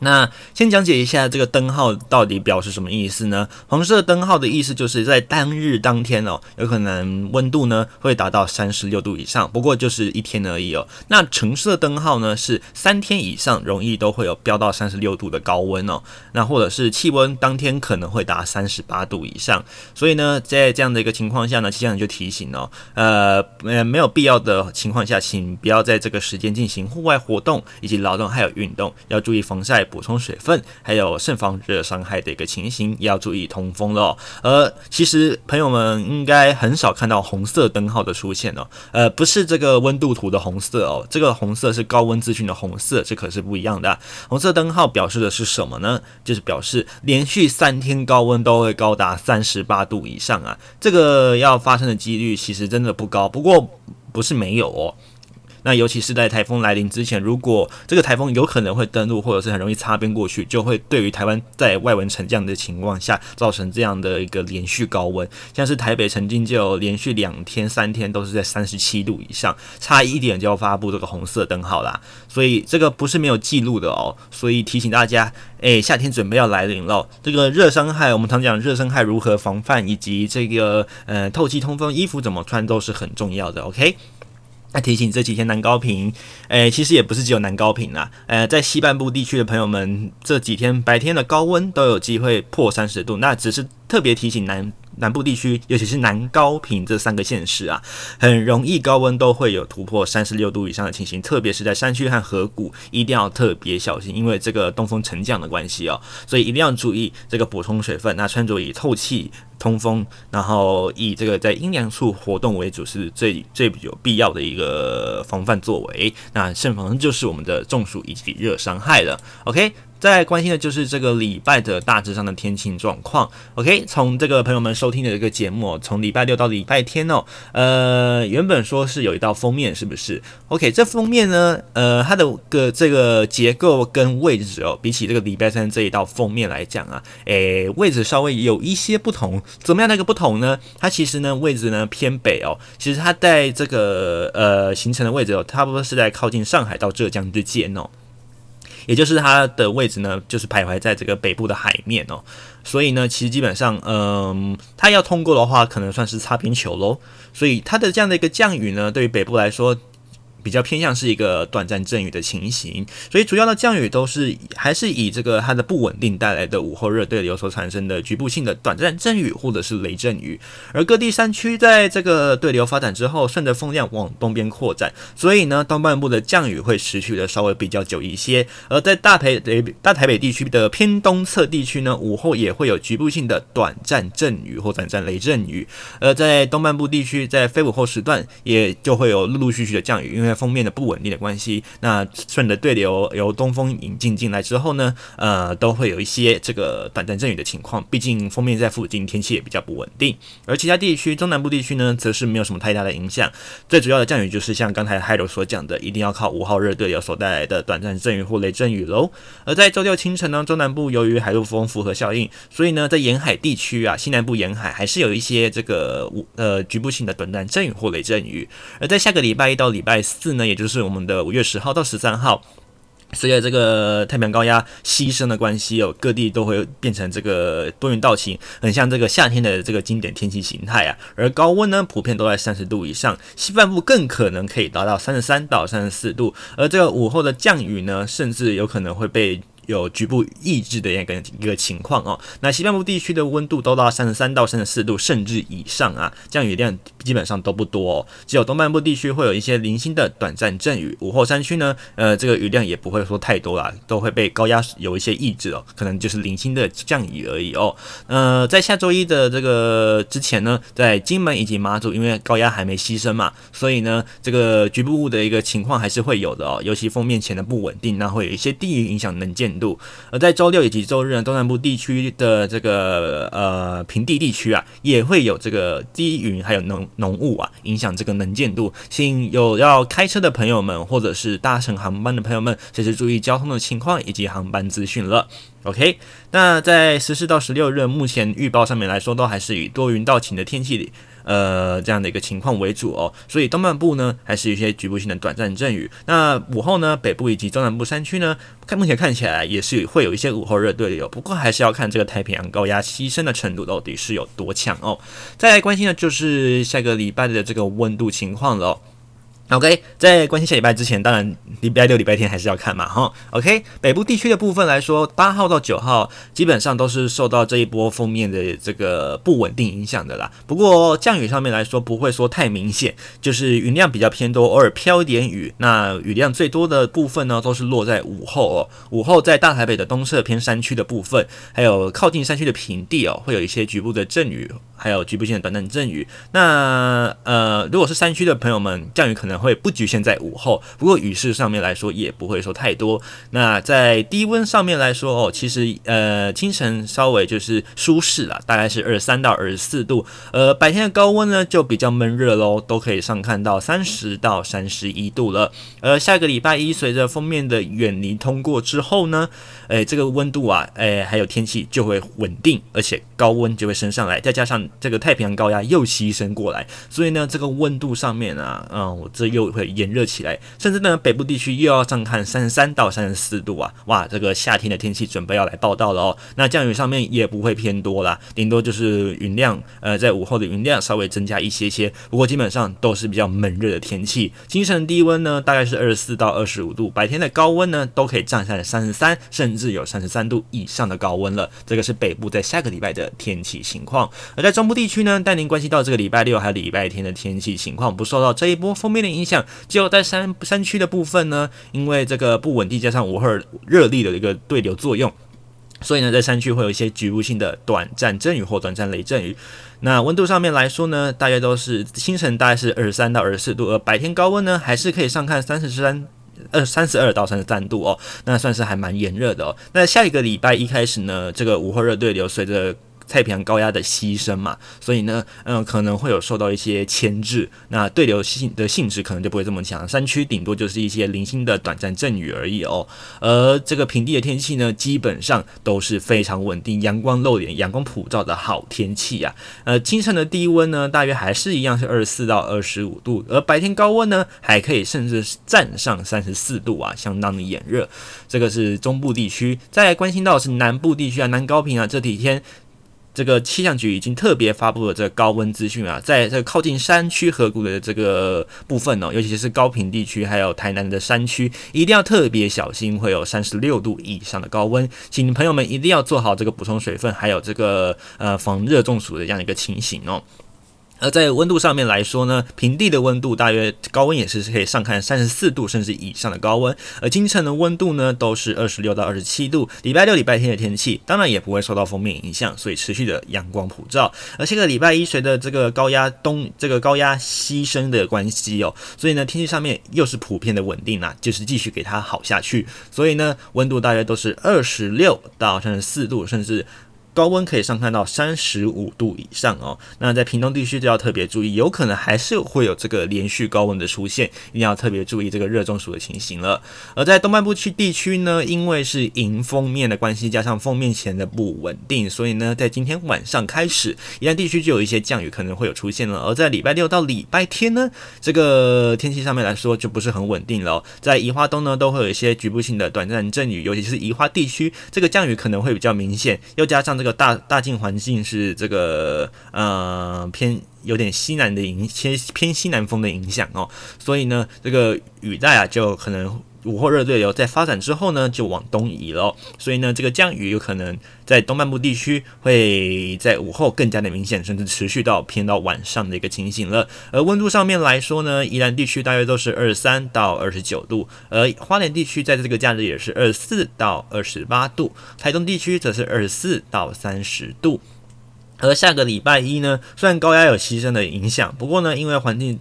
那先讲解一下这个灯号到底表示什么意思呢？红色灯号的意思就是在当日当天哦，有可能温度呢会达到三十六度以上，不过就是一天而已哦。那橙色灯号呢是三天以上容易都会有飙到三十六度的高温哦。那或者是气温当天可能会达三十八度以上，所以呢，在这样的一个情况下呢，气象就提醒哦，呃呃，没有必要的情况下，请不要在这个时间进行户外活动以及劳动还有运动，要注意防晒。补充水分，还有慎防热伤害的一个情形，要注意通风了哦。而其实朋友们应该很少看到红色灯号的出现哦。呃，不是这个温度图的红色哦，这个红色是高温资讯的红色，这可是不一样的。红色灯号表示的是什么呢？就是表示连续三天高温都会高达三十八度以上啊。这个要发生的几率其实真的不高，不过不是没有哦。那尤其是在台风来临之前，如果这个台风有可能会登陆，或者是很容易擦边过去，就会对于台湾在外围沉降的情况下，造成这样的一个连续高温。像是台北曾经就连续两天、三天都是在三十七度以上，差一点就要发布这个红色灯号啦。所以这个不是没有记录的哦。所以提醒大家，诶，夏天准备要来临了。这个热伤害，我们常讲热伤害如何防范，以及这个呃透气通风衣服怎么穿都是很重要的。OK。那提醒这几天南高屏，诶、其实也不是只有南高屏啦，呃，在西半部地区的朋友们，这几天白天的高温都有机会破三十度。那只是特别提醒南南部地区，尤其是南高屏这三个县市啊，很容易高温都会有突破三十六度以上的情形，特别是在山区和河谷，一定要特别小心，因为这个东风沉降的关系哦，所以一定要注意这个补充水分。那穿着以透气。通风，然后以这个在阴凉处活动为主，是最最有必要的一个防范作为。那慎防就是我们的中暑以及热伤害了。OK。再关心的就是这个礼拜的大致上的天气状况。OK，从这个朋友们收听的这个节目，从礼拜六到礼拜天哦，呃，原本说是有一道封面，是不是？OK，这封面呢，呃，它的个这个结构跟位置哦，比起这个礼拜三这一道封面来讲啊，诶，位置稍微有一些不同。怎么样的一个不同呢？它其实呢，位置呢偏北哦，其实它在这个呃形成的位置哦，差不多是在靠近上海到浙江之间哦。也就是它的位置呢，就是徘徊在这个北部的海面哦，所以呢，其实基本上，嗯、它要通过的话，可能算是擦边球喽。所以它的这样的一个降雨呢，对于北部来说，比较偏向是一个短暂阵雨的情形，所以主要的降雨都是还是以这个它的不稳定带来的午后热对流所产生的局部性的短暂阵雨或者是雷阵雨，而各地山区在这个对流发展之后，顺着风量往东边扩展，所以呢，东半部的降雨会持续的稍微比较久一些，而在大台北大台北地区的偏东侧地区呢，午后也会有局部性的短暂阵雨或短暂雷阵雨，而在东半部地区在非午后时段也就会有陆陆续续的降雨，因为在锋面的不稳定的关系，那顺着对流由东风引进进来之后呢，呃，都会有一些这个短暂阵雨的情况。毕竟锋面在附近，天气也比较不稳定。而其他地区，中南部地区呢，则是没有什么太大的影响。最主要的降雨就是像刚才海流所讲的，一定要靠五号热对流所带来的短暂阵雨或雷阵雨喽。而在周六清晨呢，中南部由于海陆风复合效应，所以呢，在沿海地区啊，西南部沿海还是有一些这个呃局部性的短暂阵雨或雷阵雨。而在下个礼拜一到礼拜四。四呢，也就是我们的五月十号到十三号，随着这个太平洋高压西伸的关系哦，各地都会变成这个多云到晴，很像这个夏天的这个经典天气形态啊。而高温呢，普遍都在三十度以上，西半部更可能可以达到三十三到三十四度。而这个午后的降雨呢，甚至有可能会被。有局部抑制的一个一个情况哦，那西半部地区的温度都到三十三到三十四度甚至以上啊，降雨量基本上都不多哦，只有东半部地区会有一些零星的短暂阵雨，午后山区呢，呃，这个雨量也不会说太多啦，都会被高压有一些抑制哦，可能就是零星的降雨而已哦。呃，在下周一的这个之前呢，在金门以及马祖，因为高压还没牺牲嘛，所以呢，这个局部的一个情况还是会有的哦，尤其锋面前的不稳定，那会有一些地域影响能见度，而在周六以及周日呢，东南部地区的这个呃平地地区啊，也会有这个低云还有浓浓雾啊，影响这个能见度。请有要开车的朋友们，或者是搭乘航班的朋友们，随时注意交通的情况以及航班资讯了。OK，那在十四到十六日，目前预报上面来说，都还是以多云到晴的天气里。呃，这样的一个情况为主哦，所以东半部呢，还是有一些局部性的短暂阵雨。那午后呢，北部以及中南部山区呢，看目前看起来也是会有一些午后热对流，不过还是要看这个太平洋高压牺牲的程度到底是有多强哦。再来关心的就是下个礼拜的这个温度情况了。OK，在关心下礼拜之前，当然礼拜六、礼拜天还是要看嘛，哈。OK，北部地区的部分来说，八号到九号基本上都是受到这一波锋面的这个不稳定影响的啦。不过降雨上面来说，不会说太明显，就是云量比较偏多，偶尔飘一点雨。那雨量最多的部分呢，都是落在午后哦。午后在大台北的东侧偏山区的部分，还有靠近山区的平地哦，会有一些局部的阵雨，还有局部性的短暂阵雨。那呃，如果是山区的朋友们，降雨可能。会不局限在午后，不过雨势上面来说也不会说太多。那在低温上面来说哦，其实呃清晨稍微就是舒适了，大概是二十三到二十四度。呃，白天的高温呢就比较闷热喽，都可以上看到三十到三十一度了。呃下个礼拜一随着锋面的远离通过之后呢，诶，这个温度啊，诶，还有天气就会稳定，而且高温就会升上来，再加上这个太平洋高压又西伸过来，所以呢，这个温度上面啊，嗯，我这。又会炎热起来，甚至呢北部地区又要上看三十三到三十四度啊，哇，这个夏天的天气准备要来报道了哦。那降雨上面也不会偏多啦，顶多就是云量，呃，在午后的云量稍微增加一些些，不过基本上都是比较闷热的天气。清晨低温呢大概是二十四到二十五度，白天的高温呢都可以降下来三十三，甚至有三十三度以上的高温了。这个是北部在下个礼拜的天气情况，而在中部地区呢，带您关系到这个礼拜六还有礼拜天的天气情况，不受到这一波锋面的影影响。只有在山山区的部分呢，因为这个不稳定加上午后热力的一个对流作用，所以呢，在山区会有一些局部性的短暂阵雨或短暂雷阵雨。那温度上面来说呢，大约都是清晨大概是二十三到二十四度，而白天高温呢还是可以上看三十三二三十二到三十三度哦，那算是还蛮炎热的哦。那下一个礼拜一开始呢，这个午后热对流随着太平洋高压的牺牲嘛，所以呢，嗯，可能会有受到一些牵制，那对流性的性质可能就不会这么强。山区顶多就是一些零星的短暂阵雨而已哦。而这个平地的天气呢，基本上都是非常稳定，阳光露脸、阳光普照的好天气啊。呃，清晨的低温呢，大约还是一样是二十四到二十五度，而白天高温呢，还可以甚至站上三十四度啊，相当的炎热。这个是中部地区，再来关心到是南部地区啊，南高屏啊，这几天。这个气象局已经特别发布了这个高温资讯啊，在这个靠近山区河谷的这个部分呢、哦，尤其是高平地区，还有台南的山区，一定要特别小心，会有三十六度以上的高温，请朋友们一定要做好这个补充水分，还有这个呃防热中暑的这样一个情形哦。而在温度上面来说呢，平地的温度大约高温也是可以上看三十四度甚至以上的高温，而京城的温度呢都是二十六到二十七度。礼拜六、礼拜天的天气当然也不会受到锋面影响，所以持续的阳光普照。而这个礼拜一随着这个高压东这个高压西升的关系哦，所以呢天气上面又是普遍的稳定啦，就是继续给它好下去。所以呢温度大约都是二十六到三十四度，甚至。高温可以上看到三十五度以上哦，那在屏东地区就要特别注意，有可能还是会有这个连续高温的出现，一定要特别注意这个热中暑的情形了。而在东半部区地区呢，因为是迎风面的关系，加上风面前的不稳定，所以呢，在今天晚上开始，宜兰地区就有一些降雨可能会有出现了。而在礼拜六到礼拜天呢，这个天气上面来说就不是很稳定了。在宜花东呢，都会有一些局部性的短暂阵雨，尤其是宜花地区，这个降雨可能会比较明显，又加上这个。大大境环境是这个呃偏有点西南的影偏偏西南风的影响哦，所以呢，这个雨带啊就可能。午后热对流在发展之后呢，就往东移了，所以呢，这个降雨有可能在东半部地区会在午后更加的明显，甚至持续到偏到晚上的一个情形了。而温度上面来说呢，宜兰地区大约都是二十三到二十九度，而花莲地区在这个假日也是二十四到二十八度，台东地区则是二十四到三十度。而下个礼拜一呢，虽然高压有牺牲的影响，不过呢，因为环境。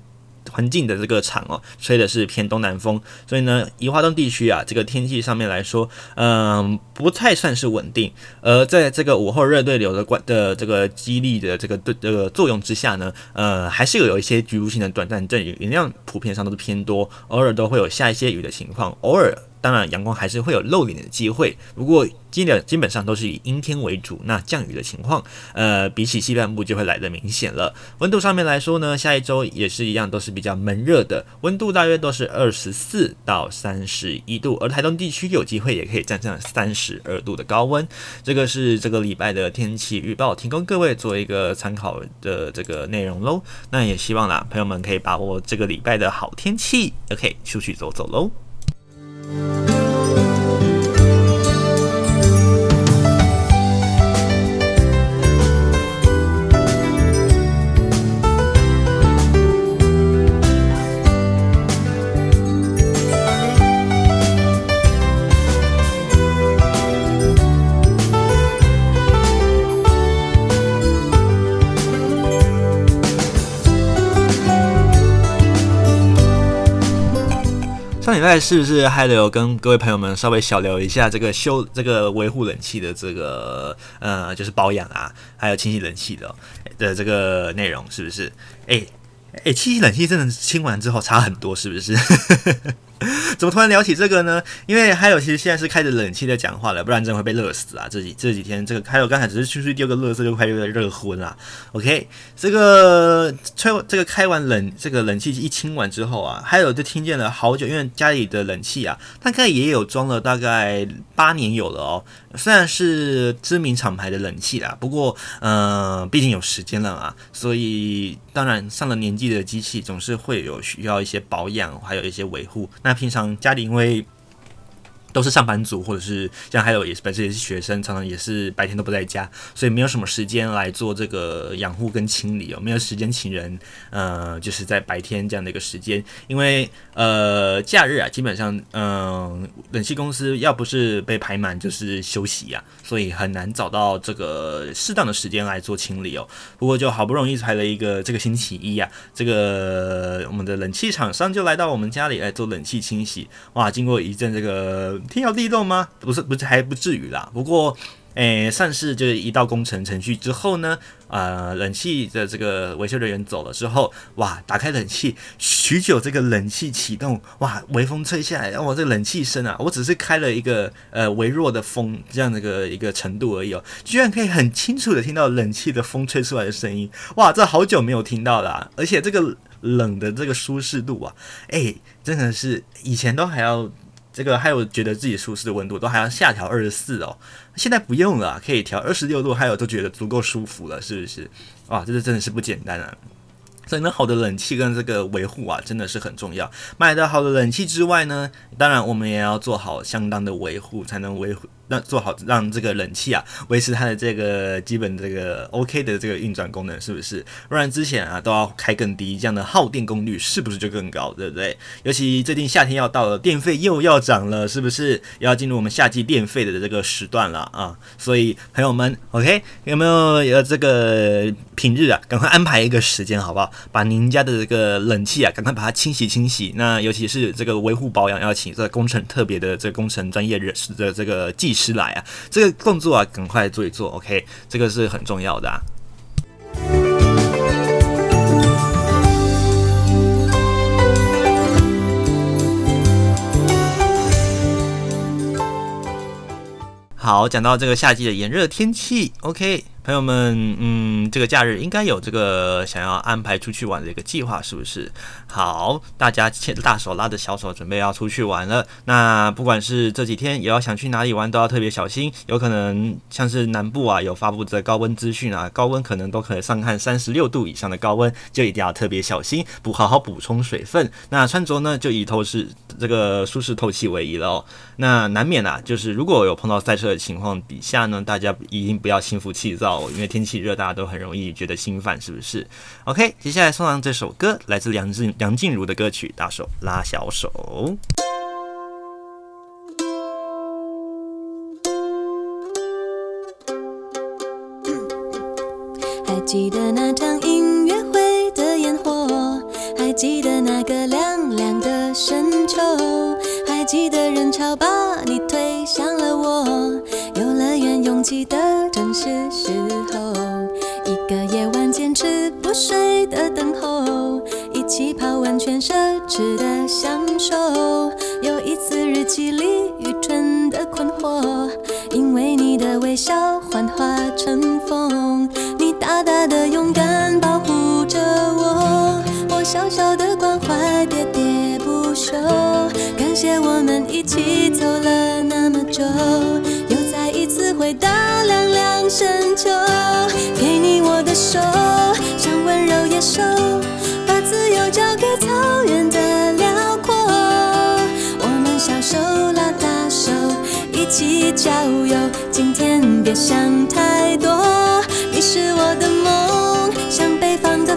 很近的这个场哦，吹的是偏东南风，所以呢，宜华东地区啊，这个天气上面来说，嗯，不太算是稳定。而在这个午后热对流的关的这个激励的这个对这个作用之下呢，呃，还是有有一些局部性的短暂阵雨，雨量普遍上都是偏多，偶尔都会有下一些雨的情况，偶尔。当然，阳光还是会有露脸的机会，不过今天基本上都是以阴天为主。那降雨的情况，呃，比起西半部就会来得明显了。温度上面来说呢，下一周也是一样，都是比较闷热的，温度大约都是二十四到三十一度，而台东地区有机会也可以站上三十二度的高温。这个是这个礼拜的天气预报，提供各位做一个参考的这个内容喽。那也希望啦，朋友们可以把握这个礼拜的好天气，OK，出去走走喽。上礼在是不是还得有跟各位朋友们稍微小聊一下这个修这个维护冷气的这个呃就是保养啊，还有清洗冷气的的这个内容是不是？哎哎，清洗冷气真的清完之后差很多，是不是？怎么突然聊起这个呢？因为还有其实现在是开着冷气在讲话了，不然真的会被热死啊！这几这几天这个还有刚才只是出去丢个垃圾就快有点热昏了。OK，这个吹这个开完冷这个冷气一清完之后啊，还有就听见了好久，因为家里的冷气啊，大概也有装了大概八年有了哦。虽然是知名厂牌的冷气啦，不过呃，毕竟有时间了啊，所以当然上了年纪的机器总是会有需要一些保养，还有一些维护。那平常家里因为都是上班族，或者是像还有也是本身也是学生，常常也是白天都不在家，所以没有什么时间来做这个养护跟清理哦，没有时间请人，呃，就是在白天这样的一个时间，因为呃假日啊，基本上嗯、冷气公司要不是被排满，就是休息呀、所以很难找到这个适当的时间来做清理哦。不过就好不容易排了一个这个星期一啊，这个我们的冷气厂商就来到我们家里来做冷气清洗，哇，经过一阵这个。天摇地动吗？不是，不是，还不至于啦。不过，诶、欸，算是就是一道工程程序之后呢，呃，冷气的这个维修人员走了之后，哇，打开冷气，许久这个冷气启动，哇，微风吹下来，哇，这冷气声啊，我只是开了一个呃微弱的风，这样的一个一个程度而已哦，居然可以很清楚的听到冷气的风吹出来的声音，哇，这好久没有听到了，而且这个冷的这个舒适度啊，诶、真的是以前都还要。这个还有觉得自己舒适的温度都还要下调二十四哦，现在不用了，可以调二十六度，还有都觉得足够舒服了，是不是？哇，这是真的是不简单啊！所以呢，好的冷气跟这个维护啊，真的是很重要。买到好的冷气之外呢，当然我们也要做好相当的维护，才能维护。那做好让这个冷气啊维持它的这个基本这个 OK 的这个运转功能，是不是？不然之前啊都要开更低，这样的耗电功率是不是就更高，对不对？尤其最近夏天要到了，电费又要涨了，是不是？要进入我们夏季电费的这个时段了啊！所以朋友们，OK，有没有有这个平日啊，赶快安排一个时间好不好？把您家的这个冷气啊，赶快把它清洗清洗。那尤其是这个维护保养，要请这个工程特别的这个工程专业人士的这个技。师来啊，这个动作啊，赶快做一做，OK，这个是很重要的啊。好，讲到这个夏季的炎热天气，OK。朋友们，嗯，这个假日应该有这个想要安排出去玩的一个计划，是不是？好，大家牵大手拉着小手，准备要出去玩了。那不管是这几天也要想去哪里玩，都要特别小心。有可能像是南部啊，有发布的高温资讯啊，高温可能都可以上看三十六度以上的高温，就一定要特别小心，补好好补充水分。那穿着呢，就以透视这个舒适透气为宜了哦。那难免啊，就是如果有碰到赛车的情况底下呢，大家一定不要心浮气躁。因为天气热，大家都很容易觉得心烦，是不是？OK，接下来送上这首歌，来自梁静梁静茹的歌曲《大手拉小手》。还记得那场音乐会的烟火，还记得那个凉凉的深秋，还记得人潮把你推向了我，拥挤的正是时候，一个夜晚坚持不睡的等候，一起泡温泉奢侈的享受，有一次日记里愚蠢的困惑，因为你的微笑幻化成风，你大大的勇敢保护着我，我小小的关怀喋喋不休，感谢我们一起走了那么久。回到凉凉深秋，给你我的手，像温柔野兽，把自由交给草原的辽阔。我们小手拉大手，一起郊游。今天别想太多，你是我的梦，像北方的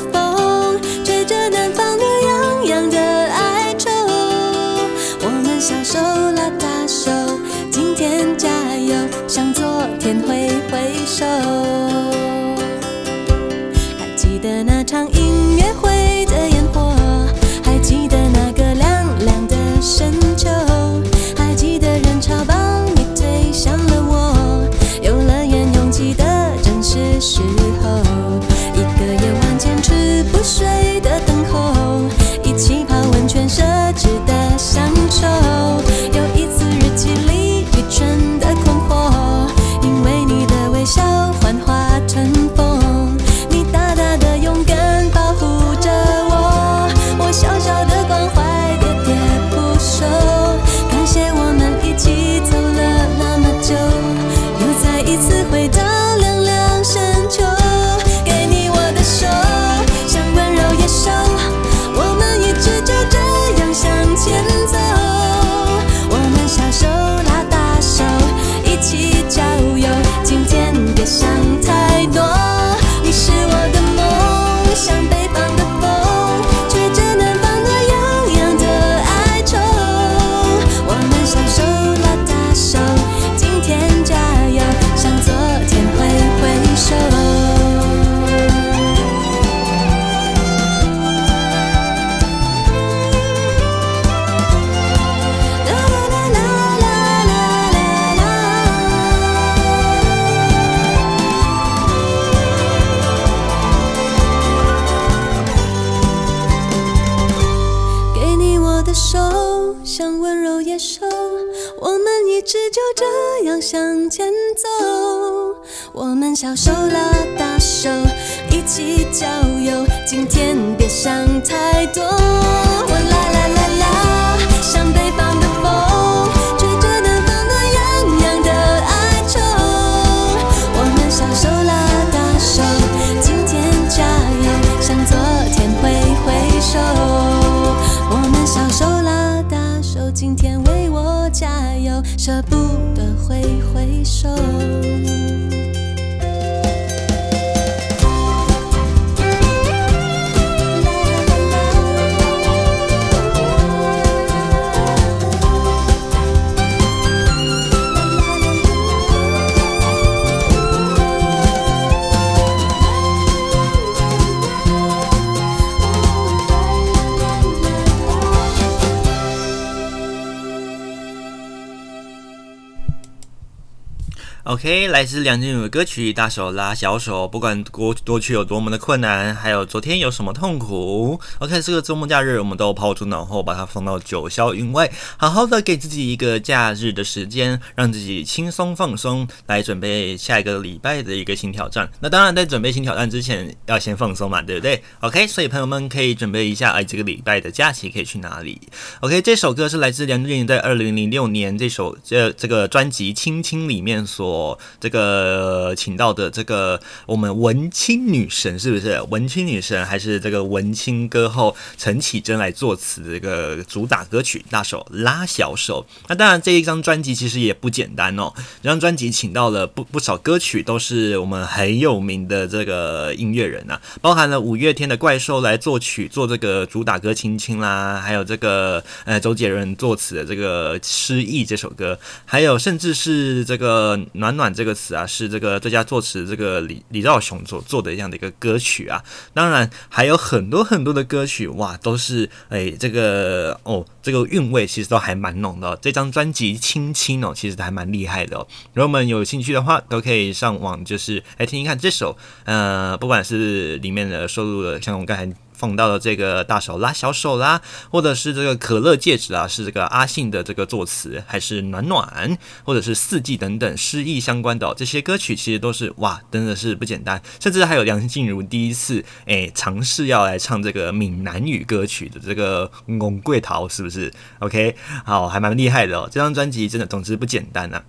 OK，来自梁静茹的歌曲《大手拉小手》，不管过过去有多么的困难，还有昨天有什么痛苦，OK，这个周末假日我们都抛诸脑后，把它放到九霄云外，好好的给自己一个假日的时间，让自己轻松放松，来准备下一个礼拜的一个新挑战。那当然，在准备新挑战之前，要先放松嘛，对不对？OK，所以朋友们可以准备一下，哎，这个礼拜的假期可以去哪里？OK，这首歌是来自梁静茹在二零零六年这首这这个专辑《亲亲》里面所。这个请到的这个我们文青女神是不是文青女神？还是这个文青歌后陈绮贞来作词的这个主打歌曲《大手拉小手》。那当然这一张专辑其实也不简单哦，这张专辑请到了不不少歌曲，都是我们很有名的这个音乐人啊，包含了五月天的怪兽来作曲做这个主打歌《亲亲》啦，还有这个呃周杰伦作词的这个《失忆》这首歌，还有甚至是这个暖。暖暖这个词啊，是这个最佳作词这个李李兆雄所做的这样的一个歌曲啊。当然还有很多很多的歌曲哇，都是哎这个哦，这个韵味其实都还蛮浓的。这张专辑《亲亲》哦，其实还蛮厉害的哦。如果我们有兴趣的话，都可以上网就是来听听看这首呃，不管是里面的收录的，像我刚才。放到了这个大手拉小手啦，或者是这个可乐戒指啊，是这个阿信的这个作词，还是暖暖，或者是四季等等诗意相关的、哦、这些歌曲，其实都是哇，真的是不简单。甚至还有梁静茹第一次诶尝试要来唱这个闽南语歌曲的这个《戆贵桃》，是不是？OK，好，还蛮厉害的哦。这张专辑真的总之不简单呐、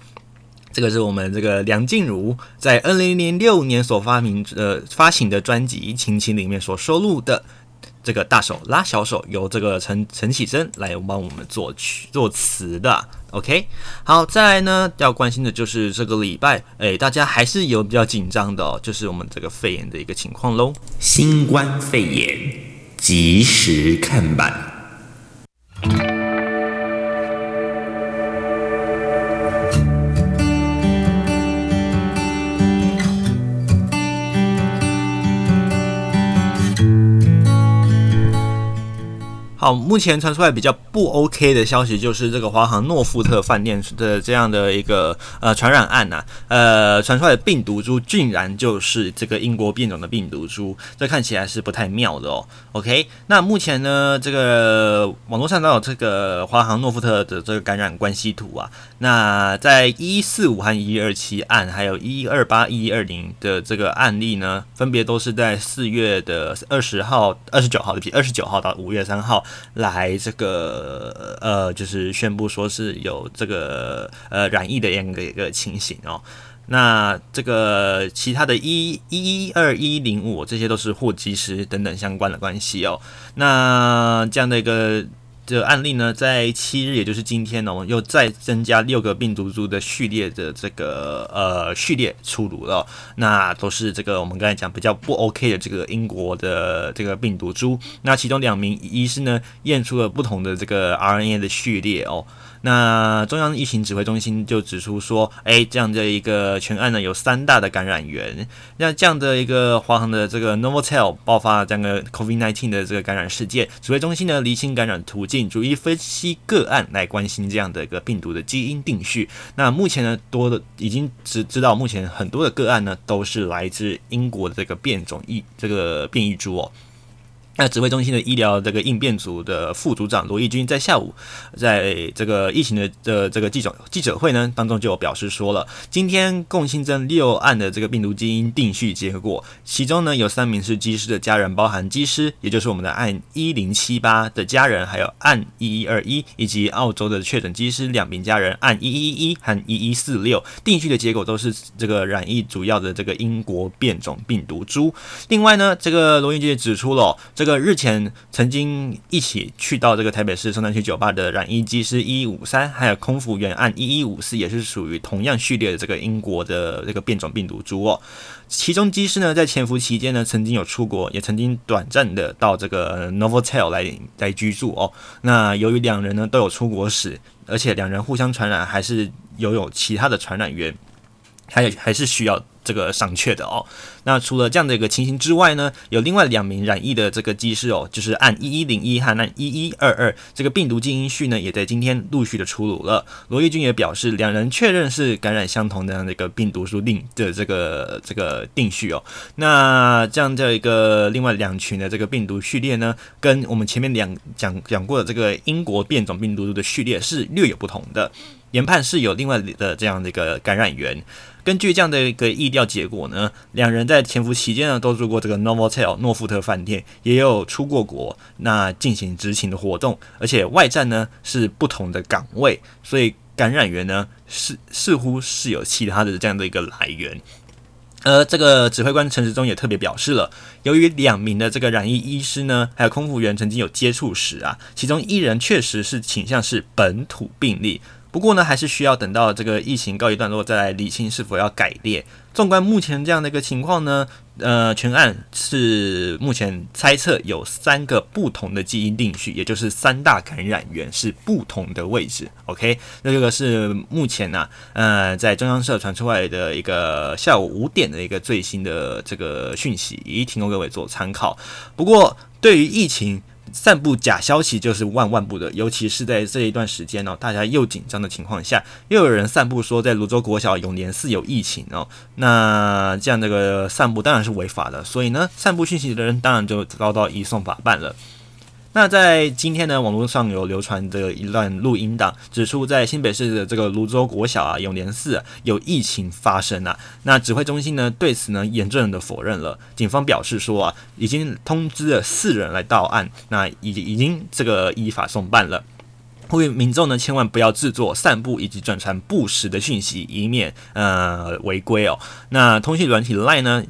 这个是我们这个梁静茹在二零零六年所发明呃发行的专辑《亲情》里面所收录的。这个大手拉小手，由这个陈陈启贞来帮我们作曲作词的，OK。好，再来呢，要关心的就是这个礼拜，哎，大家还是有比较紧张的，就是我们这个肺炎的一个情况喽。新冠肺炎及时看板。好，目前传出来比较不 OK 的消息，就是这个华航诺富特饭店的这样的一个呃传染案呐、呃传出来的病毒株竟然就是这个英国变种的病毒株，这看起来是不太妙的哦。OK，那目前呢，这个网络上都有这个华航诺富特的这个感染关系图啊，那在一四五和一二七案，还有一二八一二零的这个案例呢，分别都是在四月的二十号、二十九号的，二十九号到五月三号。来这个呃，就是宣布说是有这个呃染疫的这样个一个情形哦。那这个其他的一一二一零五这些都是货机师等等相关的关系哦。那这样的一个。这个案例呢，在七日，也就是今天呢，我们又再增加六个病毒株的序列的这个呃序列出炉了。那都是这个我们刚才讲比较不 OK 的这个英国的这个病毒株。那其中两名医师呢，验出了不同的这个 RNA 的序列哦。那中央疫情指挥中心就指出说，哎，这样的一个全案呢，有三大的感染源。那这样的一个华航的这个 Novotel 爆发这样的 COVID-19 的这个感染事件，指挥中心呢，厘清感染途径，逐一分析个案来关心这样的一个病毒的基因定序。那目前呢，多的已经知知道，目前很多的个案呢，都是来自英国的这个变种疫这个变异株哦。那指挥中心的医疗这个应变组的副组长罗义军在下午在这个疫情的的这个记者记者会呢当中就表示说了，今天共新增六案的这个病毒基因定序结果，其中呢有三名是机师的家人，包含机师，也就是我们的案一零七八的家人，还有案一一二一以及澳洲的确诊机师两名家人，案一一一和一一四六定序的结果都是这个染疫主要的这个英国变种病毒株。另外呢，这个罗义军也指出了这个。日前曾经一起去到这个台北市松山区酒吧的染疫机师一一五三，还有空服员案一一五四，也是属于同样序列的这个英国的这个变种病毒株哦。其中机师呢，在潜伏期间呢，曾经有出国，也曾经短暂的到这个 Novotel 来来居住哦。那由于两人呢都有出国史，而且两人互相传染，还是有有其他的传染源，还有还是需要。这个商榷的哦。那除了这样的一个情形之外呢，有另外两名染疫的这个机师哦，就是按一一零一和按一一二二，这个病毒基因序呢，也在今天陆续的出炉了。罗毅军也表示，两人确认是感染相同的那个病毒株定的这个这个定序哦。那这样的一个另外两群的这个病毒序列呢，跟我们前面两讲讲过的这个英国变种病毒的序列是略有不同的，研判是有另外的这样的一个感染源。根据这样的一个意调结果呢，两人在潜伏期间呢都住过这个 Novotel 诺富特饭店，也有出过国，那进行执勤的活动，而且外站呢是不同的岗位，所以感染源呢是似乎是有其他的这样的一个来源。而这个指挥官陈时中也特别表示了，由于两名的这个染疫医师呢，还有空服员曾经有接触史啊，其中一人确实是倾向是本土病例。不过呢，还是需要等到这个疫情告一段落再来理清是否要改列。纵观目前这样的一个情况呢，呃，全案是目前猜测有三个不同的基因定序，也就是三大感染源是不同的位置。OK，那这个是目前呢、呃，在中央社传出来的一个下午五点的一个最新的这个讯息，提供各位做参考。不过对于疫情，散布假消息就是万万不得，尤其是在这一段时间哦，大家又紧张的情况下，又有人散布说在泸州国小永年寺有疫情哦，那这样这个散布当然是违法的，所以呢，散布讯息的人当然就遭到移送法办了。那在今天呢，网络上有流传的一段录音档，指出在新北市的这个芦洲国小啊、永联寺，有疫情发生啊。那指挥中心呢对此呢严正的否认了。警方表示说啊，已经通知了四人来到案，那已已经这个依法送办了。呼吁民众呢千万不要制作、散布以及转传不实的讯息，以免呃违规哦。那通讯软体 LINE 呢？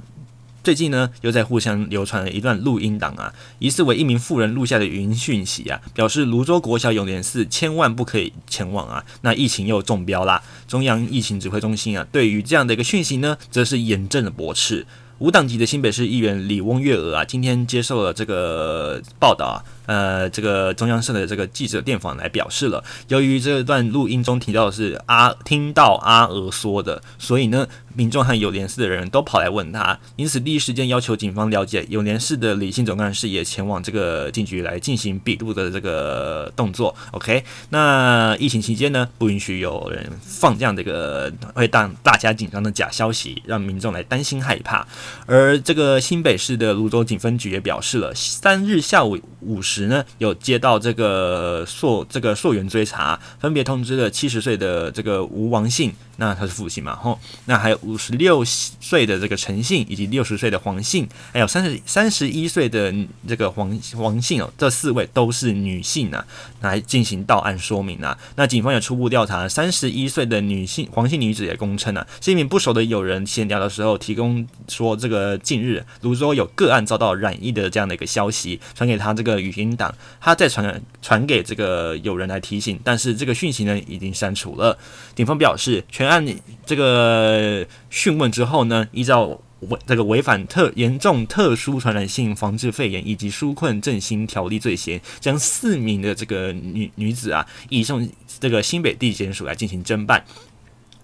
最近呢，又在互相流传了一段录音档啊，疑似为一名妇人录下的语音讯息啊，表示泸州国小永联寺千万不可以前往啊。那疫情又中标啦，中央疫情指挥中心啊，对于这样的一个讯息呢，则是严正的驳斥。无党籍的新北市议员李翁月娥啊，今天接受了这个报道啊。呃，这个中央社的这个记者电访来表示了，由于这段录音中提到的是阿听到阿娥说的，所以呢，民众和有联系的人都跑来问他，因此第一时间要求警方了解。有联系的李姓总干事也前往这个警局来进行笔录的这个动作。OK，那疫情期间呢，不允许有人放这样的一个会让大家紧张的假消息，让民众来担心害怕。而这个新北市的泸州警分局也表示了，三日下午五时。时呢，有接到这个溯这个溯源追查，分别通知了七十岁的这个吴王信，那他是父亲嘛，吼，那还有五十六岁的这个陈姓，以及六十岁的黄姓，还有三十三十一岁的这个黄黄姓哦，这四位都是女性啊，来进行到案说明啊。那警方也初步调查，三十一岁的女性黄姓女子也供称啊，是一名不熟的友人闲聊的时候提供说，这个近日泸州有个案遭到染疫的这样的一个消息，传给他这个语音。档，他再传传给这个友人来提醒，但是这个讯息呢已经删除了。警方表示，全案这个讯问之后呢，依照违这个违反特严重特殊传染性防治肺炎以及纾困振兴条例罪嫌，将四名的这个女女子啊移送这个新北地检署来进行侦办。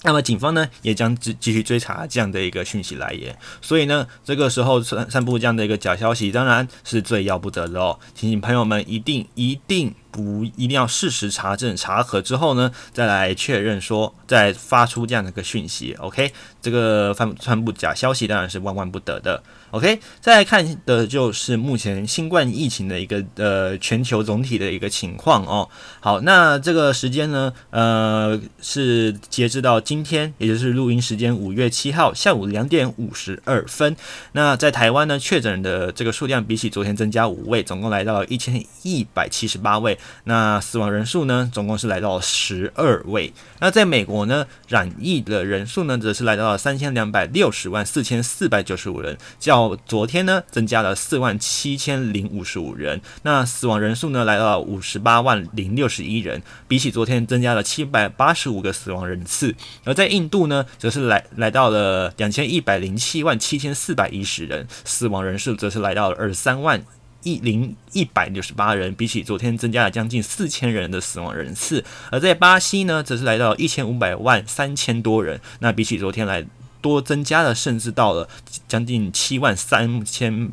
那么警方呢，也将继继续追查这样的一个讯息来源，所以呢，这个时候散散布这样的一个假消息，当然是最要不得的哦。提醒朋友们一定一定不一定要事实查证查核之后呢，再来确认说，再发出这样的一个讯息。OK，这个传传播假消息当然是万万不得的。OK，再来看的就是目前新冠疫情的一个呃全球总体的一个情况哦。好，那这个时间呢，呃，是截止到今天，也就是录音时间五月七号下午两点五十二分。那在台湾呢，确诊的这个数量比起昨天增加五位，总共来到了一千一百七十八位。那死亡人数呢，总共是来到了十二位。那在美国呢，染疫的人数呢，则是来到了了三千两百六十万四千四百九十五人，较昨天呢，增加了四万七千零五十五人，那死亡人数呢，来到五十八万零六十一人，比起昨天增加了七百八十五个死亡人次。而在印度呢，则是来来到了两千一百零七万七千四百一十人，死亡人数则是来到了二十三万一零一百六十八人，比起昨天增加了将近四千人的死亡人次。而在巴西呢，则是来到一千五百万三千多人，那比起昨天来。多增加了，甚至到了将近七万三千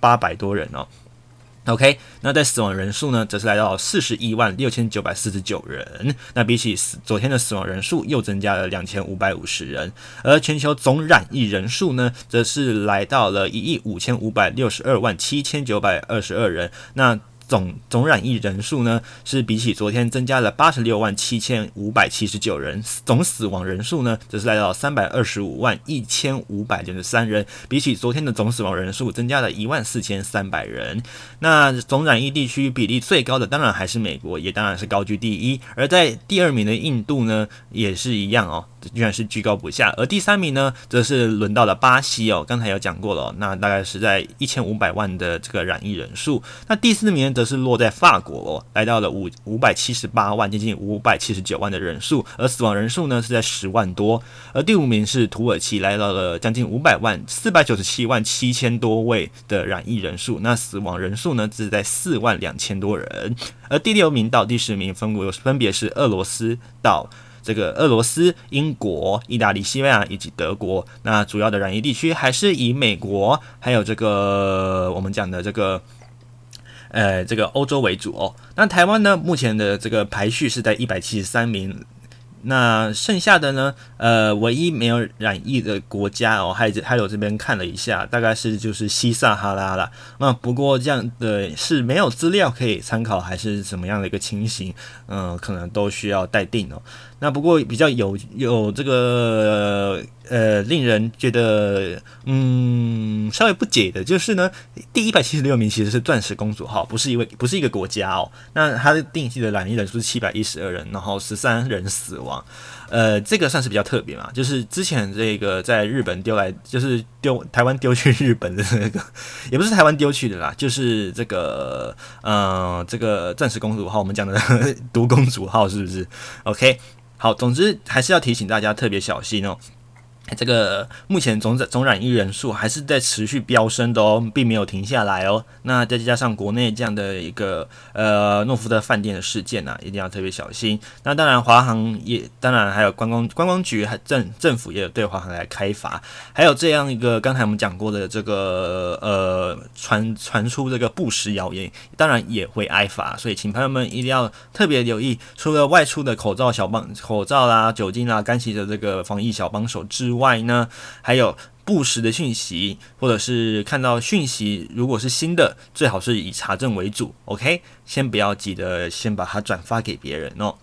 八百多人哦。OK，那在死亡人数呢，则是来到四十一万六千九百四十九人。那比起死昨天的死亡人数，又增加了两千五百五十人。而全球总染疫人数呢，则是来到了一亿五千五百六十二万七千九百二十二人。那总总染疫人数呢，是比起昨天增加了八十六万七千五百七十九人，总死亡人数呢，则是来到三百二十五万一千五百九十三人，比起昨天的总死亡人数增加了一万四千三百人。那总染疫地区比例最高的当然还是美国，也当然是高居第一。而在第二名的印度呢，也是一样哦。居然是居高不下，而第三名呢，则是轮到了巴西哦。刚才有讲过了，那大概是在一千五百万的这个染疫人数。那第四名则是落在法国哦，来到了五五百七十八万，接近五百七十九万的人数，而死亡人数呢是在十万多。而第五名是土耳其，来到了将近五百万，四百九十七万七千多位的染疫人数，那死亡人数呢只是在四万两千多人。而第六名到第十名分别分别是俄罗斯到。这个俄罗斯、英国、意大利、西班牙以及德国，那主要的染疫地区还是以美国，还有这个我们讲的这个，呃，这个欧洲为主哦。那台湾呢，目前的这个排序是在一百七十三名。那剩下的呢？呃，唯一没有染疫的国家哦，还还有这边看了一下，大概是就是西撒哈拉了。那不过这样的是没有资料可以参考，还是什么样的一个情形？嗯、可能都需要待定哦。那不过比较有有这个呃，令人觉得嗯稍微不解的就是呢，第一百七十六名其实是钻石公主号，不是一位不是一个国家哦。那它的定期的染疫人数是七百一十二人，然后十三人死亡。呃，这个算是比较特别嘛，就是之前这个在日本丢来，就是丢台湾丢去日本的那个，也不是台湾丢去的啦，就是这个嗯这个钻石公主号，我们讲的 毒公主号是不是？OK。好，总之还是要提醒大家特别小心哦。这个目前总总染疫人数还是在持续飙升的哦，并没有停下来哦。那再加上国内这样的一个呃诺福特饭店的事件啊，一定要特别小心。那当然，华航也当然还有观光观光局还政政府也有对华航来开罚，还有这样一个刚才我们讲过的这个呃传传出这个不实谣言，当然也会挨罚。所以请朋友们一定要特别留意，除了外出的口罩小帮口罩啦、酒精啦、干洗的这个防疫小帮手之外，呢，还有不实的讯息，或者是看到讯息，如果是新的，最好是以查证为主。OK，先不要急着先把它转发给别人哦。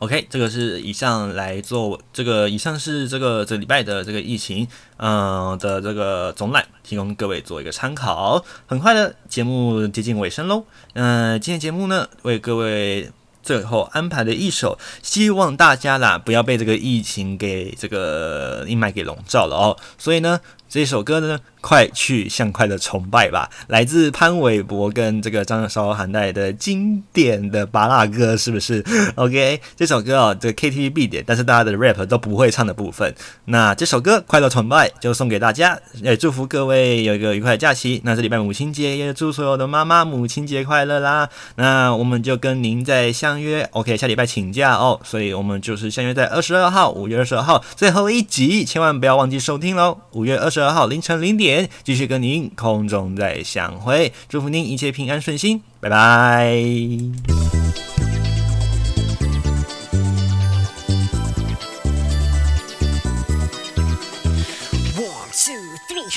OK，这个是以上来做这个，以上是这个这礼拜的这个疫情，嗯、的这个总览，提供各位做一个参考。很快的节目接近尾声喽，嗯、今天节目呢为各位。最后安排的一首，希望大家啦不要被这个疫情给这个阴霾给笼罩了哦。所以呢，这首歌呢。快去向快乐崇拜吧！来自潘玮柏跟这个张韶涵带的经典的芭乐歌，是不是？OK，这首歌哦，这个 KTV 必点，但是大家的 rap 都不会唱的部分。那这首歌《快乐崇拜》就送给大家，也祝福各位有一个愉快的假期。那这礼拜母亲节，也祝所有的妈妈母亲节快乐啦！那我们就跟您再相约，OK，下礼拜请假哦，所以我们就是相约在二十二号，五月二十二号最后一集，千万不要忘记收听喽！五月二十。十二号凌晨零点，继续跟您空中再相会。祝福您一切平安顺心，拜拜。One two three，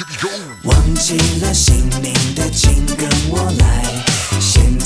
忘记了姓名的，请跟我来。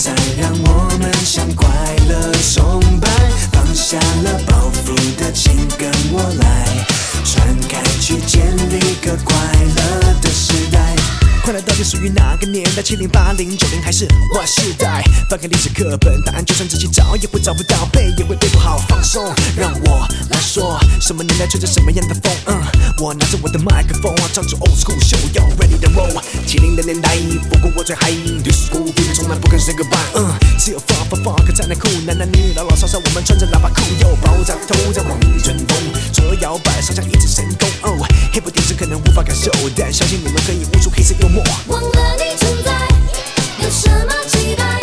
再让我们向快乐崇拜。放下了包袱的，请跟我来。传开去，建立个快乐的时代。快乐到底属于哪个年代？七零八零九零还是 Y 世代？翻开历史课本，答案就算自己找也会找不到，背也会背不好。放松，让我来说，什么年代吹着什么样的风？嗯。我拿着我的麦克风，唱着 old school show yo ready to roll。七零的年代，不过我最嗨。Disco baby 从来不肯 say goodbye。嗯，只有 funk funk funk 才能酷，男男女女老老少少，我们穿着喇叭裤，yo 爆炸头在望春风，左右摇摆，上下一指神功。哦，hip hop 电视可能无法感受，但相信你们可以悟出黑色幽默。忘了你存在，有什么期待？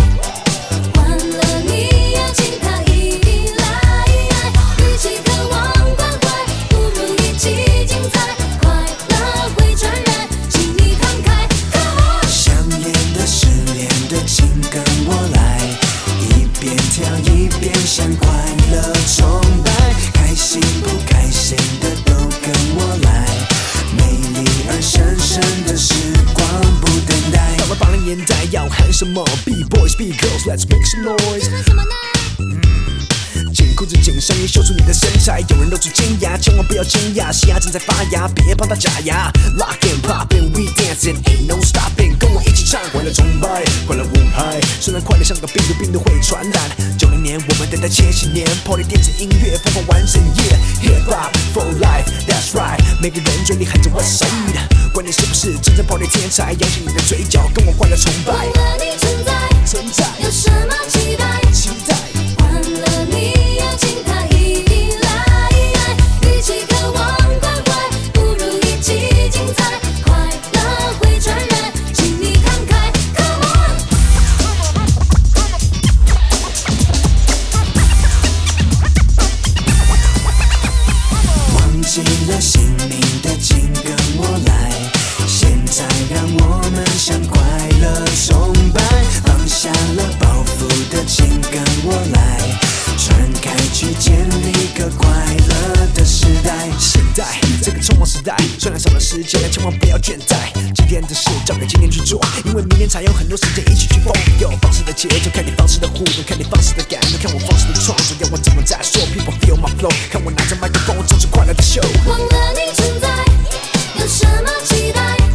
some more. B-boys, B-girls, let's make some noise. 紧裤子紧上衣，秀出你的身材。有人露出尖牙，千万不要惊讶，嘻哈正在发芽，别帮它假牙。Lock and pop and we dancing, ain't no stopping。跟我一起唱，快乐崇拜，快乐无害。虽然快乐像个病毒，病毒会传染。九零年，我们等待千禧年，Party 电子音乐疯狂完整夜。Hip hop for life, that's right。每个人嘴里喊着 What's up。管你是不是真正 party 天才，扬起你的嘴角，跟我快乐崇拜。忘了你存在，存在，有什么期待？期待。心态千万不要倦怠今天的事交给今天去做因为明天才有很多时间一起去疯放肆的节奏看你放肆的互动看你放肆的感动看我放肆的创作要我怎么再说 people feel my flow 看我拿着麦克风唱出快乐的 show 忘了你存在有什么期待